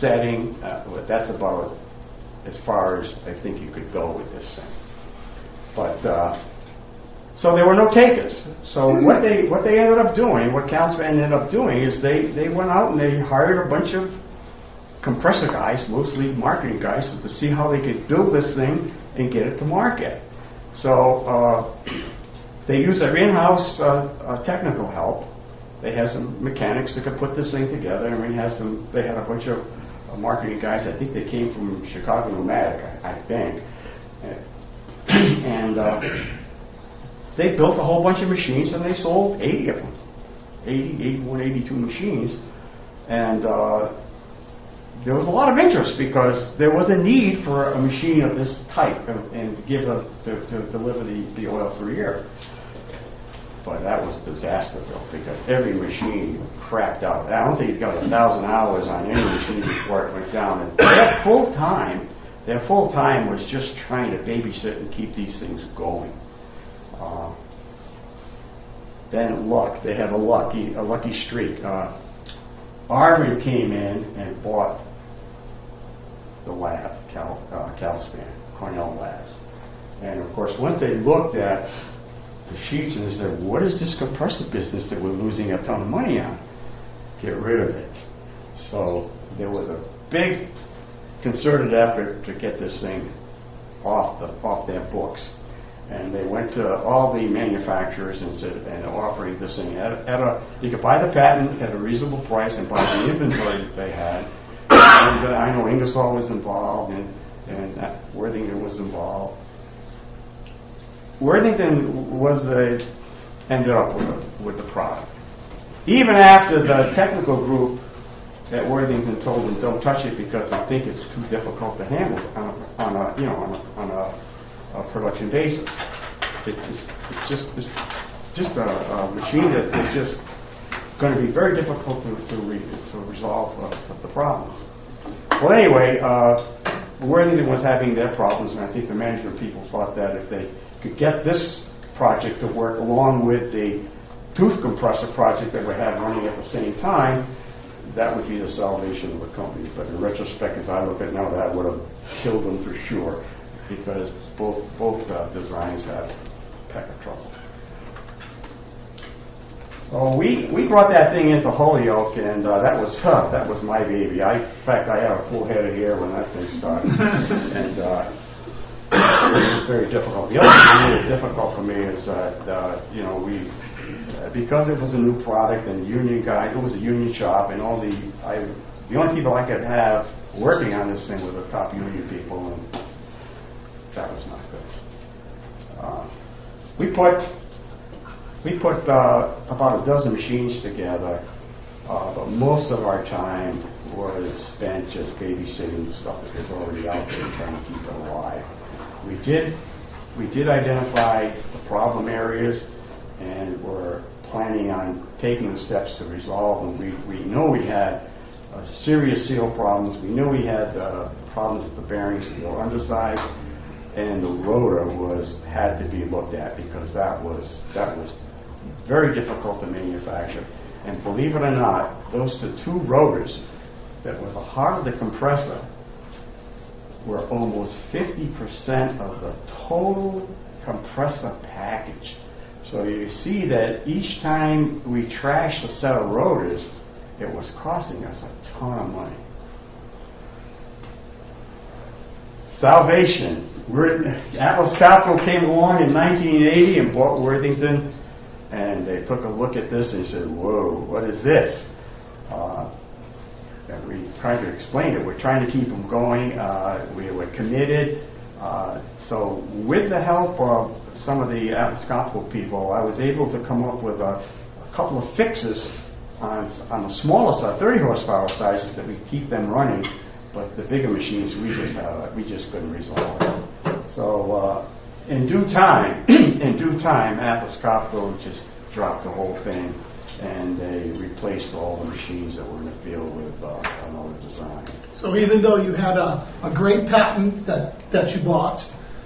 setting, uh, but that's about as far as I think you could go with this thing. But uh, so there were no takers. So what they what they ended up doing, what Calspan ended up doing, is they they went out and they hired a bunch of compressor guys, mostly marketing guys, to see how they could build this thing and get it to market. So uh, they used their in-house uh, uh, technical help. They had some mechanics that could put this thing together, and we had some. They had a bunch of uh, marketing guys. I think they came from Chicago Pneumatic, I, I think, and uh, they built a whole bunch of machines, and they sold 80 of them, 80, 81, 82 machines, and. There was a lot of interest because there was a need for a machine of this type and, and give a, to, to deliver the, the oil through here. But that was Disasterville because every machine cracked out. I don't think it got a thousand hours on any machine before it went down. And their full time, their full time was just trying to babysit and keep these things going. Uh, then luck, they had a lucky, a lucky streak. Uh, Arvin came in and bought the lab, Cal, uh, Calspan, Cornell Labs. And of course, once they looked at the sheets and they said, what is this compressor business that we're losing a ton of money on? Get rid of it. So there was a big concerted effort to get this thing off the off their books. And they went to all the manufacturers and said, and offering this thing at, at a, you could buy the patent at a reasonable price and buy the inventory that they had. And uh, I know Ingersoll was involved and, and Worthington was involved. Worthington was the, ended up with the, with the product. Even after the technical group at Worthington told them, don't touch it because they think it's too difficult to handle on a, on a you know, on a, on a, a production basis. It- It's, it's just, it's just a, a machine that is just going to be very difficult to, to, re, to resolve uh, the problems. Well, anyway, uh, Worthington was having their problems, and I think the management people thought that if they could get this project to work along with the tooth compressor project that we had running at the same time, that would be the salvation of the company. But in retrospect, as I look at it now, that would have killed them for sure, because both both uh, designs had a peck of trouble. Oh, we, we brought that thing into Holyoke, and uh, that was tough. That was my baby. I, in fact, I had a full head of hair when that thing started, and uh, it was very difficult. The other thing that made it difficult for me is that uh, you know we uh, because it was a new product and union guy, it was a union shop, and all the I the only people I could have working on this thing were the top union people, and that was not good. Uh, we put we put uh, about a dozen machines together, uh, but most of our time was spent just babysitting the stuff that was already out there trying to keep it alive. We did we did identify the problem areas, and we're planning on taking the steps to resolve them. We we know we had uh, serious seal problems. We knew we had uh, problems with the bearings were undersized, and the rotor was had to be looked at because that was that was very difficult to manufacture. And believe it or not, those two rotors that were the heart of the compressor were almost 50% of the total compressor package. So you see that each time we trashed a set of rotors, it was costing us a ton of money. Salvation. Atlas Copco came along in 1980 and bought Worthington, and they took a look at this and said, "Whoa, what is this?" Uh, and we tried to explain it. We're trying to keep them going. Uh, we were committed. Uh, so, with the help of some of the Copco people, I was able to come up with a, a couple of fixes on, on the smaller side, 30 horsepower sizes, that we keep them running. But the bigger machines, we just have, we just couldn't resolve. So, uh, in due time, in due time, Atlas Copco just dropped the whole thing, and they replaced all the machines that were in the field with uh, another design. So even though you had a, a great patent that, that you bought,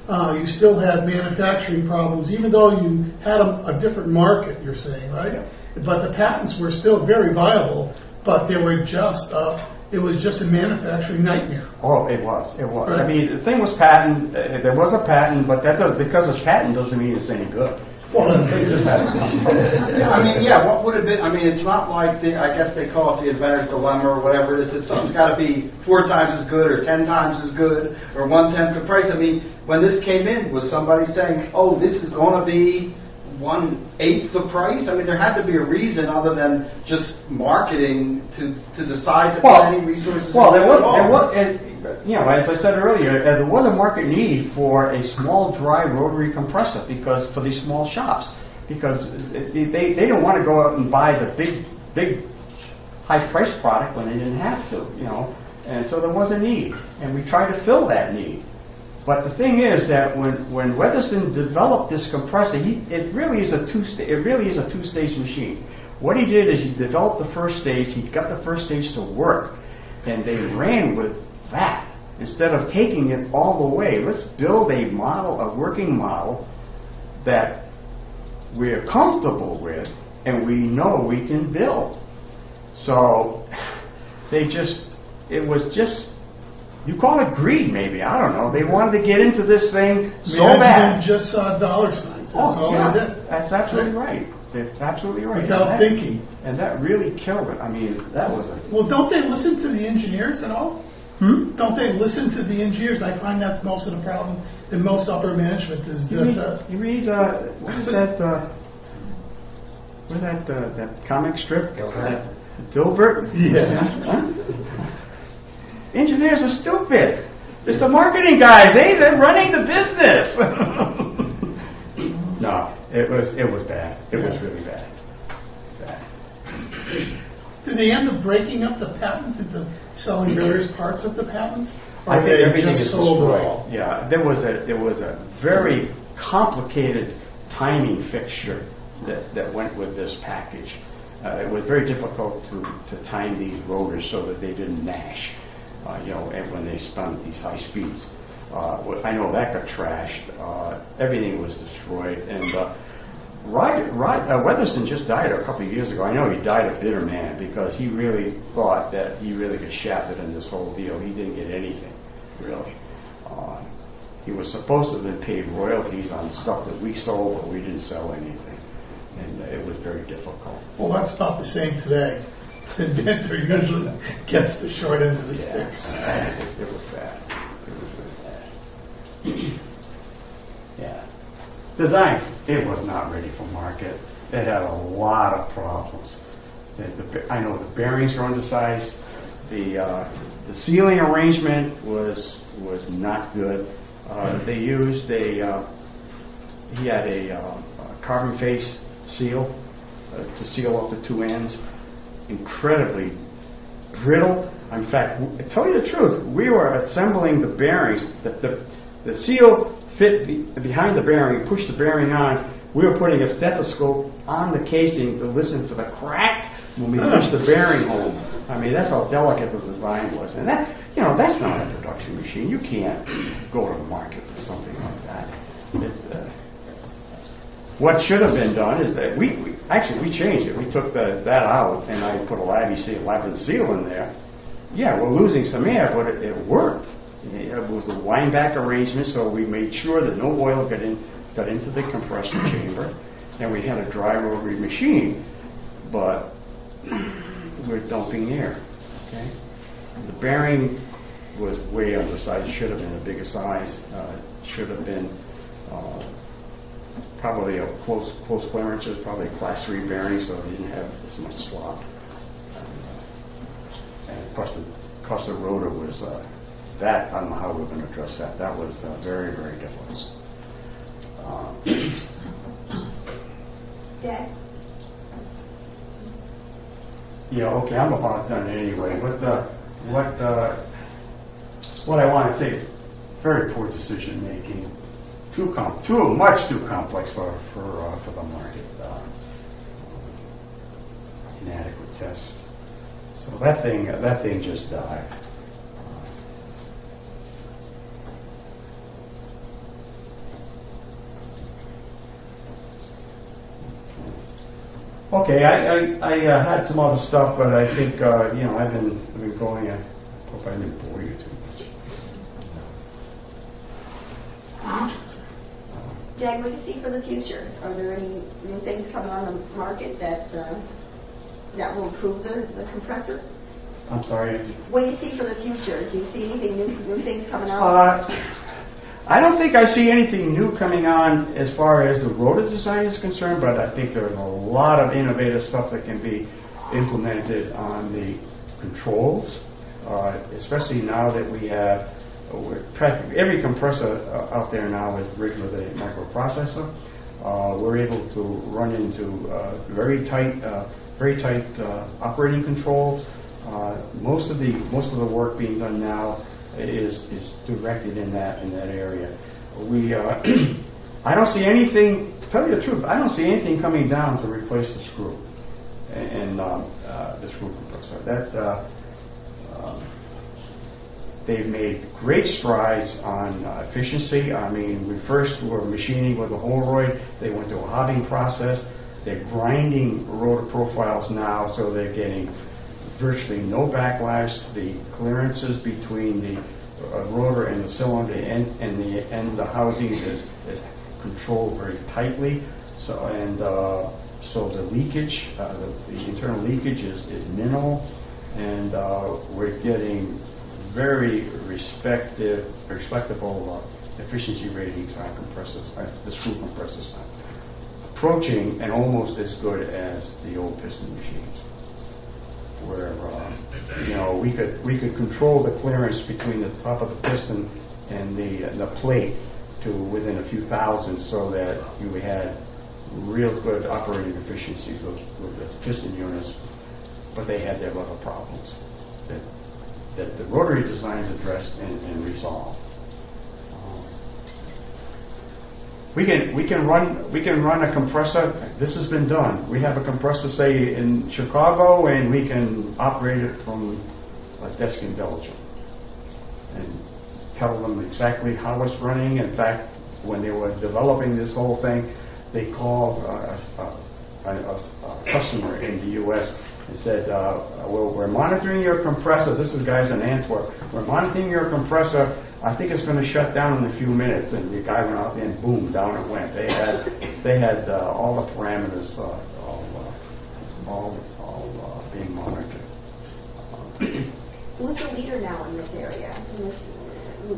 uh, you still had manufacturing problems, even though you had a, a different market, you're saying, right? But the patents were still very viable, but they were just, uh, it was just a manufacturing nightmare. Oh, it was, it was. I mean, the thing was patent, uh, there was a patent, but that does, because it's patent doesn't mean it's any good. Well, They just had Yeah, I mean, yeah, what would have been, I mean, it's not like, the I guess they call it the inventor's dilemma or whatever it is, that something's got to be four times as good or ten times as good or one-tenth the price. I mean, when this came in, was somebody saying, oh, this is going to be one-eighth the price? I mean, there had to be a reason other than just marketing to, to decide to put Well, any resources. Well, there was, there was, and, you know, as I said earlier, uh, there was a market need for a small dry rotary compressor because, for these small shops, because they, they, didn't want to go out and buy the big, big, high-priced product when they didn't have to, you know. And so there was a need, and we tried to fill that need. But the thing is that when, when Weatherston developed this compressor, he, it really is a two sta- it really is a two-stage machine. What he did is he developed the first stage, he got the first stage to work, and they ran with that instead of taking it all the way. Let's build a model, a working model that we're comfortable with and we know we can build. So they just, it was just, you call it greed maybe, I don't know. They wanted to get into this thing so bad. Management just saw dollar signs, that's Oh, all yeah, they did. that's absolutely right. That's absolutely right. Without And that- thinking. And that really killed it. I mean, that was a, Well, don't they listen to the engineers at all? hmm? Don't they listen to the engineers? I find that's most of the problem in most upper management is You that, read, uh, you read, uh, what is that, uh, what is that, uh, that comic strip? Dilbert. Dilbert? Yeah. Huh? Engineers are stupid. It's the marketing guys. They, they're running the business. no, it was, it was bad. It was really bad. Bad. did they end up breaking up the patents into selling various parts of the patents? Or I think everything is sold destroyed. all? Yeah, there was a, there was a very complicated timing fixture that, that went with this package. Uh, it was very difficult to, to time these rotors so that they didn't gnash, uh, you know, when they spun at these high speeds. Uh, I know that got trashed. Uh, everything was destroyed, and uh, Rod, Rod, uh, Weatherston just died a couple of years ago. I know he died a bitter man because he really thought that he really got shafted in this whole deal. He didn't get anything, really. Uh, he was supposed to have been paid royalties on stuff that we sold, but we didn't sell anything. And it was very difficult. Well, that's about the same today. The inventor usually gets the short end of the stick. It, it was bad. It was really bad. yeah. Design, it was not ready for market. It had a lot of problems. The, the, I know the bearings were undersized. The uh, the sealing arrangement was was not good. Uh, they used a uh, he had a, uh, a carbon face seal uh, to seal off the two ends. Incredibly brittle. In fact, to tell you the truth, we were assembling the bearings. The, the, the seal fit be, behind the bearing, pushed the bearing on. We were putting a stethoscope on the casing to listen for the crack when we pushed the bearing home. I mean, that's how delicate the design was. And that, you know, that's not a production machine. You can't go to the market with something like that. It, uh, what should have been done is that we, we actually we changed it. We took the, that out and I put a Labby seal, Labby seal in there. Yeah, we're losing some air, but it, it worked. It was a wind back arrangement, so we made sure that no oil got in got into the compressor chamber, and we had a dry rotary machine, but we're dumping air. Okay, the bearing was way undersized. Should have been a bigger size. Uh, should have been. Uh, probably a close close clearances, probably a class three bearing, so it didn't have as much slop. And, uh, and of course, the cost of rotor was uh, that. I don't know how we're going to address that. That was uh, very very difficult. Um, Dad? yeah, okay, I'm about done anyway. What uh, what uh, what I want to say, very poor decision making. Too com- too much too complex for for uh, for the market. Uh, inadequate test. So that thing that thing just died. Okay, I, I, I uh, had some other stuff, but I think, uh, you know, I've been, I've been going, I hope I didn't bore you too much. Jag, what do you see for the future? Are there any new things coming on the market that, uh, that will improve the, the compressor? I'm sorry. What do you see for the future? Do you see anything new, new things coming out? Uh, I don't think I see anything new coming on as far as the rotor design is concerned, but I think there's a lot of innovative stuff that can be implemented on the controls, uh, especially now that we have practically every compressor uh, out there now is rigged with a microprocessor. Uh, we're able to run into uh, very tight, uh, very tight uh, operating controls Uh, Most of the, most of the work being done now is, is directed in that, in that area. We, I don't see anything, tell you the truth, I don't see anything coming down to replace the screw and um, uh, the screw compressor. That, um, They've made great strides on uh, efficiency. I mean, we first were machining with a Holroyd. They went to a hobbing process. They're grinding rotor profiles now, so they're getting virtually no backlash. The clearances between the uh, rotor and the cylinder and, and the and the housings is, is controlled very tightly. So and uh, so the leakage, uh, the, the internal leakage is, is minimal, and uh, we're getting very respective, respectable uh, efficiency ratings on compressors, uh, the screw compressors. Approaching and almost as good as the old piston machines. Where, uh, you know, we could, we could control the clearance between the top of the piston and the, uh, the plate to within a few thousand so that you had real good operating efficiencies with, with the piston units, but they had their other problems that that the rotary designs addressed and, and resolved. We can, we can run, we can run a compressor, this has been done. We have a compressor, say, in Chicago, and we can operate it from a desk in Belgium. And tell them exactly how it's running. In fact, when they were developing this whole thing, they called a, a, a, a customer in the U.S. and said, uh, well, we're monitoring your compressor. This is guys in Antwerp. We're monitoring your compressor. I think it's going to shut down in a few minutes. And the guy went out there and boom, down it went. They had, they had uh, all the parameters uh, all, uh, all, all uh, being monitored. Who's the leader now in this area? In this,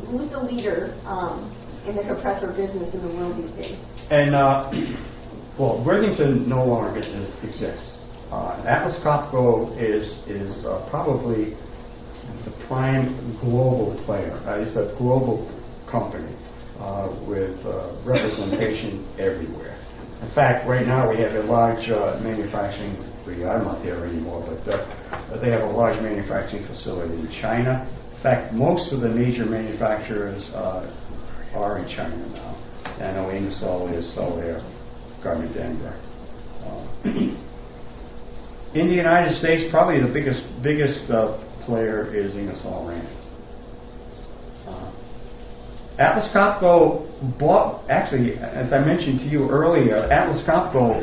who's the leader um, in the compressor business in the world these days? And, uh, well, Worthington no longer exists. Uh, Atlas Copco is, is uh, probably the prime global player. Uh, it's a global company uh, with uh, representation everywhere. In fact, right now we have a large uh, manufacturing, I'm not there anymore, but they have a large manufacturing facility in China. In fact, most of the major manufacturers are in China now. I know Ingersoll is, so there, Gardner Denver. In the United States, probably the biggest biggest uh, player is Ingersoll Rand. Uh, Atlas Copco bought, actually, as I mentioned to you earlier, Atlas Copco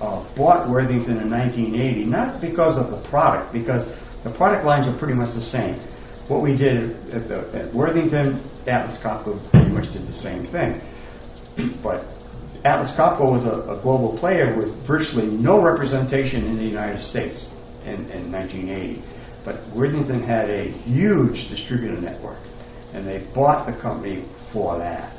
uh, bought Worthington in 1980, not because of the product, because the product lines are pretty much the same. What we did at, the, at Worthington, Atlas Copco pretty much did the same thing. but Atlas Copco was a, a, global player with virtually no representation in the United States in, in 1980. But Worthington had a huge distributor network, and they bought the company for that.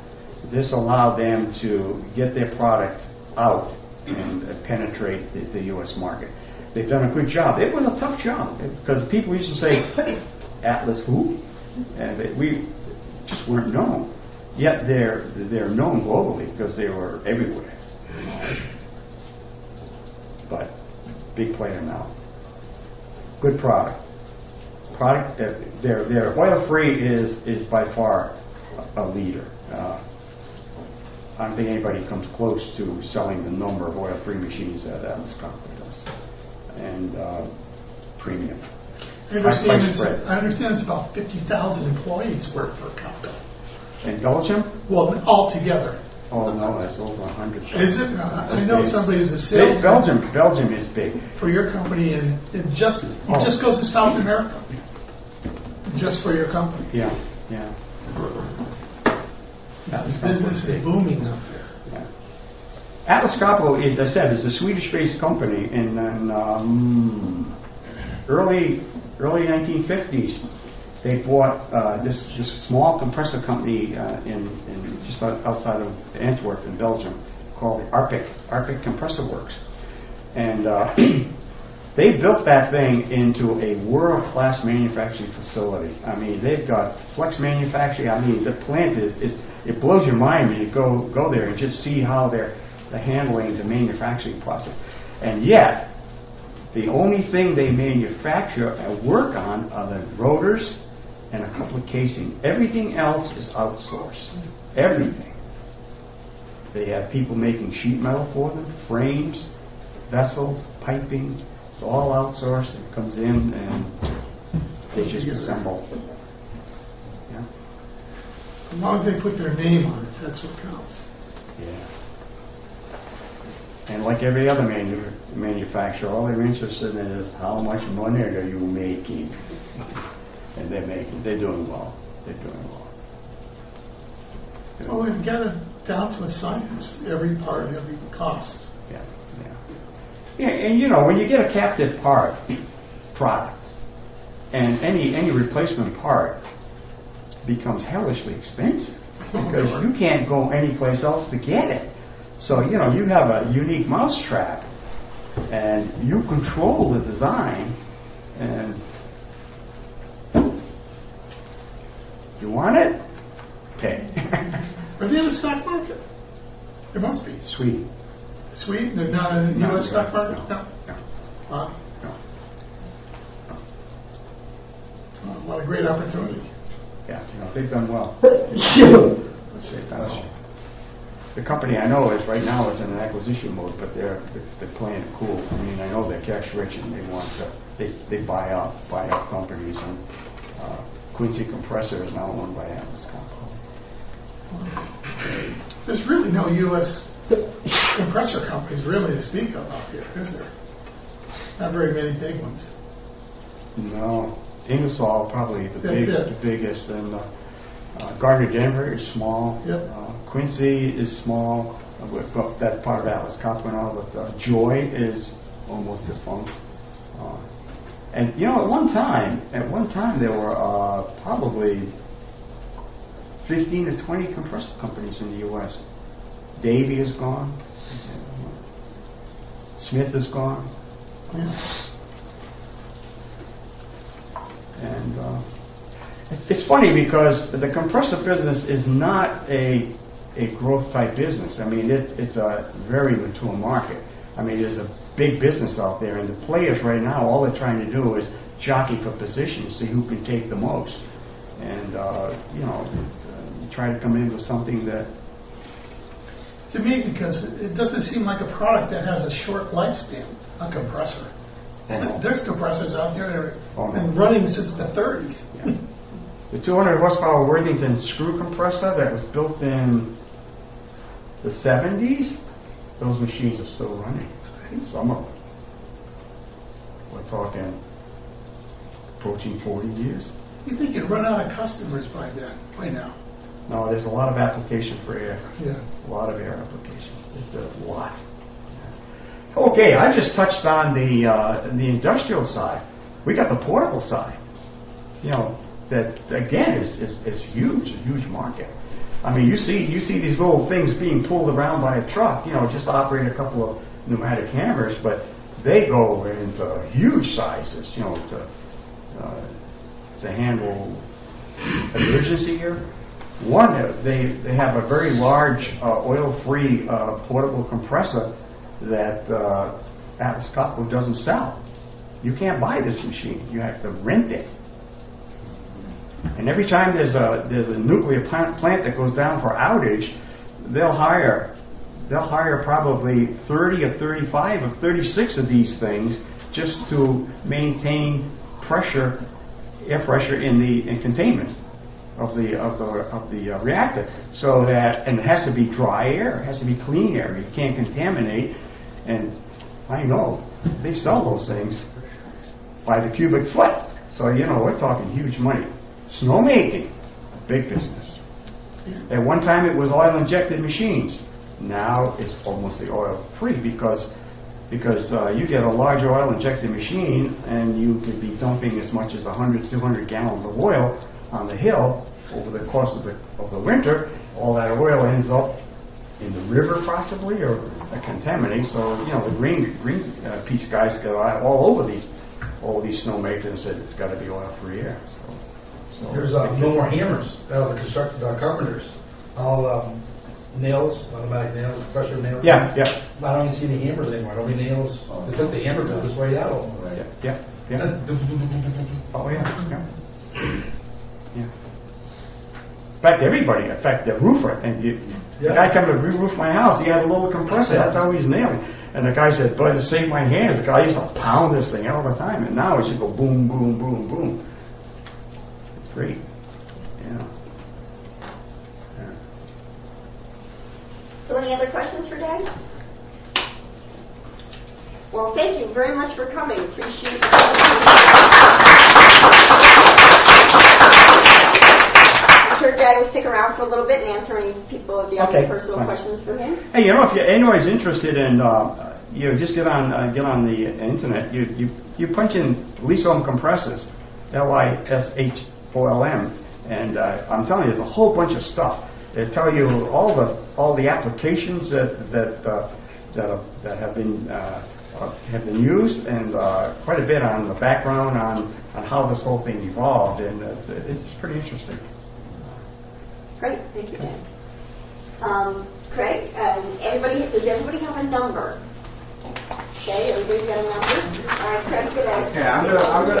This allowed them to get their product out and penetrate the, the U.S. market. They've done a good job. It was a tough job because people used to say, Atlas who? And they, we just weren't known. Yet they're they're known globally because they were everywhere. But big player now. Good product. Product that their their oil free is is by far a leader. Uh, I don't think anybody comes close to selling the number of oil free machines that Atlas Copco does, and uh, premium. I understand, it's, I understand it's about 50,000 employees work for Copco. In Belgium? Well, altogether. Oh, no, that's over 100. Is it? I know somebody who's a salesman. Belgium, Belgium is big. For your company, and it just, it Oh. just goes to South America. Just for your company. Yeah, yeah. This business is booming up there. yeah. Atlas Copco, as I said, is a Swedish-based company, and in um, early early 1950s, they bought uh, this this small compressor company uh, in, in just outside of Antwerp in Belgium called Arpic Arpic Compressor Works, and uh, they built that thing into a world-class manufacturing facility. I mean, they've got flex manufacturing. I mean, the plant is, is it blows your mind when you go go there and just see how they're they're handling the manufacturing process, and yet The only thing they manufacture and work on are the rotors and a couple of casing. Everything else is outsourced. Everything. They have people making sheet metal for them, frames, vessels, piping. It's all outsourced. It comes in and they just assemble. Yeah. As long as they put their name on it, that's what counts. Yeah. And like every other manu- manufacturer, all they're interested in is how much money are you making? And they're making, they're doing well. They're doing well. Well, we've got it down to a science, every part, every cost. Yeah, yeah. Yeah, and you know, when you get a captive part, product, and any, any replacement part becomes hellishly expensive oh, because you can't go anyplace else to get it. So, you know, you have a unique mousetrap and you control the design and you want it? Pay. Are they in the stock market? There must be. Sweet. Sweden, they're not in the No, US stock market? no, No. no, Wow. no. Well, What a great opportunity. Yeah, you know, they've done well. They've done well. The company I know is, right now, is in an acquisition mode, but they're, they're playing it cool. I mean, I know they're cash rich and they want to, they, they buy up buy out companies and, uh, Quincy Compressor is now owned by Atlas Copco. There's really no US compressor companies really to speak of out here, is there? Not very many big ones. No, Ingersoll probably the big, the biggest, and uh, uh, Gardner Denver is small. Yep. Uh, Quincy is small. Uh, with- That's part of Atlas Copco and all, but uh, Joy is almost defunct. And you know, at one time, at one time there were uh, probably 15 to 20 compressor companies in the U.S. Davy is gone. Smith is gone. And uh, it's, it's funny because the compressor business is not a, a growth type business. I mean, it's, it's a very mature market. I mean, there's a big business out there, and the players right now, all they're trying to do is jockey for position, see who can take the most. And, uh, you know, uh, try to come in with something that, To me, because it doesn't seem like a product that has a short lifespan, a compressor. There's compressors out there that have Oh, no. been running since the 30s. yeah. The 200 horsepower Worthington screw compressor that was built in the 70s, those machines are still running. Some of them. We're talking approaching 40 years. You think you'd run out of customers by then, by now? No, there's a lot of application for air. Yeah. A lot of air application. It's a lot. Okay, I just touched on the uh, the industrial side. We got the portable side. You know that again is, is, is huge, a huge market. I mean, you see you see these little things being pulled around by a truck. You know, just operate a couple of pneumatic hammers, but they go into huge sizes. You know, to uh, to handle emergency here. One, uh, they, they have a very large uh, oil-free uh, portable compressor that uh, Atlas Copco doesn't sell. You can't buy this machine. You have to rent it. And every time there's a there's a nuclear plant, plant that goes down for outage, they'll hire they'll hire probably 30 or 35 or 36 of these things just to maintain pressure, air pressure in the in containment of the of the of the uh, reactor. So that and it has to be dry air, it has to be clean air. You can't contaminate. And I know they sell those things by the cubic foot. So you know we're talking huge money. Snowmaking, big business. At one time it was oil injected machines. Now it's almost the oil free because because uh, you get a large oil injected machine and you could be dumping as much as 100, 200 gallons of oil on the hill over the course of the, of the winter. All that oil ends up in the river possibly or contaminated. So, you know, the green, green uh, peace guys go all over these, all these snowmakers and said it's got to be oil-free air. So, so There's uh, no more hammers out of the construction, uh, carpenters. All um, nails, automatic nails, pressure nails. Yeah, yeah, I don't even see the hammers anymore. I don't mean nails. They took the hammer business way out of them. yeah, yeah, yeah. Oh, yeah, yeah. Yeah. In fact, everybody, in fact, the roofer, and you, the guy come to re-roof my house, he had a little compressor, that's how he's nailing. And the guy said, boy, to save my hands, because I used to pound this thing all the time, and now it should go boom, boom, boom, boom. Great, yeah. Yeah. So any other questions for Doug? Well, thank you very much for coming. Appreciate it. I'm sure Doug will stick around for a little bit and answer any people if you have any personal fine. questions for him. Hey, you know, if you, anybody's interested in, uh, you know, just get on, uh, get on the internet, you, you, you punch in Lysholm Compressors, L-I-S-H-O-L-M, and uh, I'm telling you, there's a whole bunch of stuff. They tell you all the, all the applications that, that, uh, that, are- that have been, uh, uh, have been used, and uh, quite a bit on the background on, on how this whole thing evolved, and uh, it's pretty interesting. Great, thank you, Dan. Um, Craig, um, everybody, does everybody have a number? Okay, everybody's got a number? All right, Craig, good. Okay, I'm gonna, I'm gonna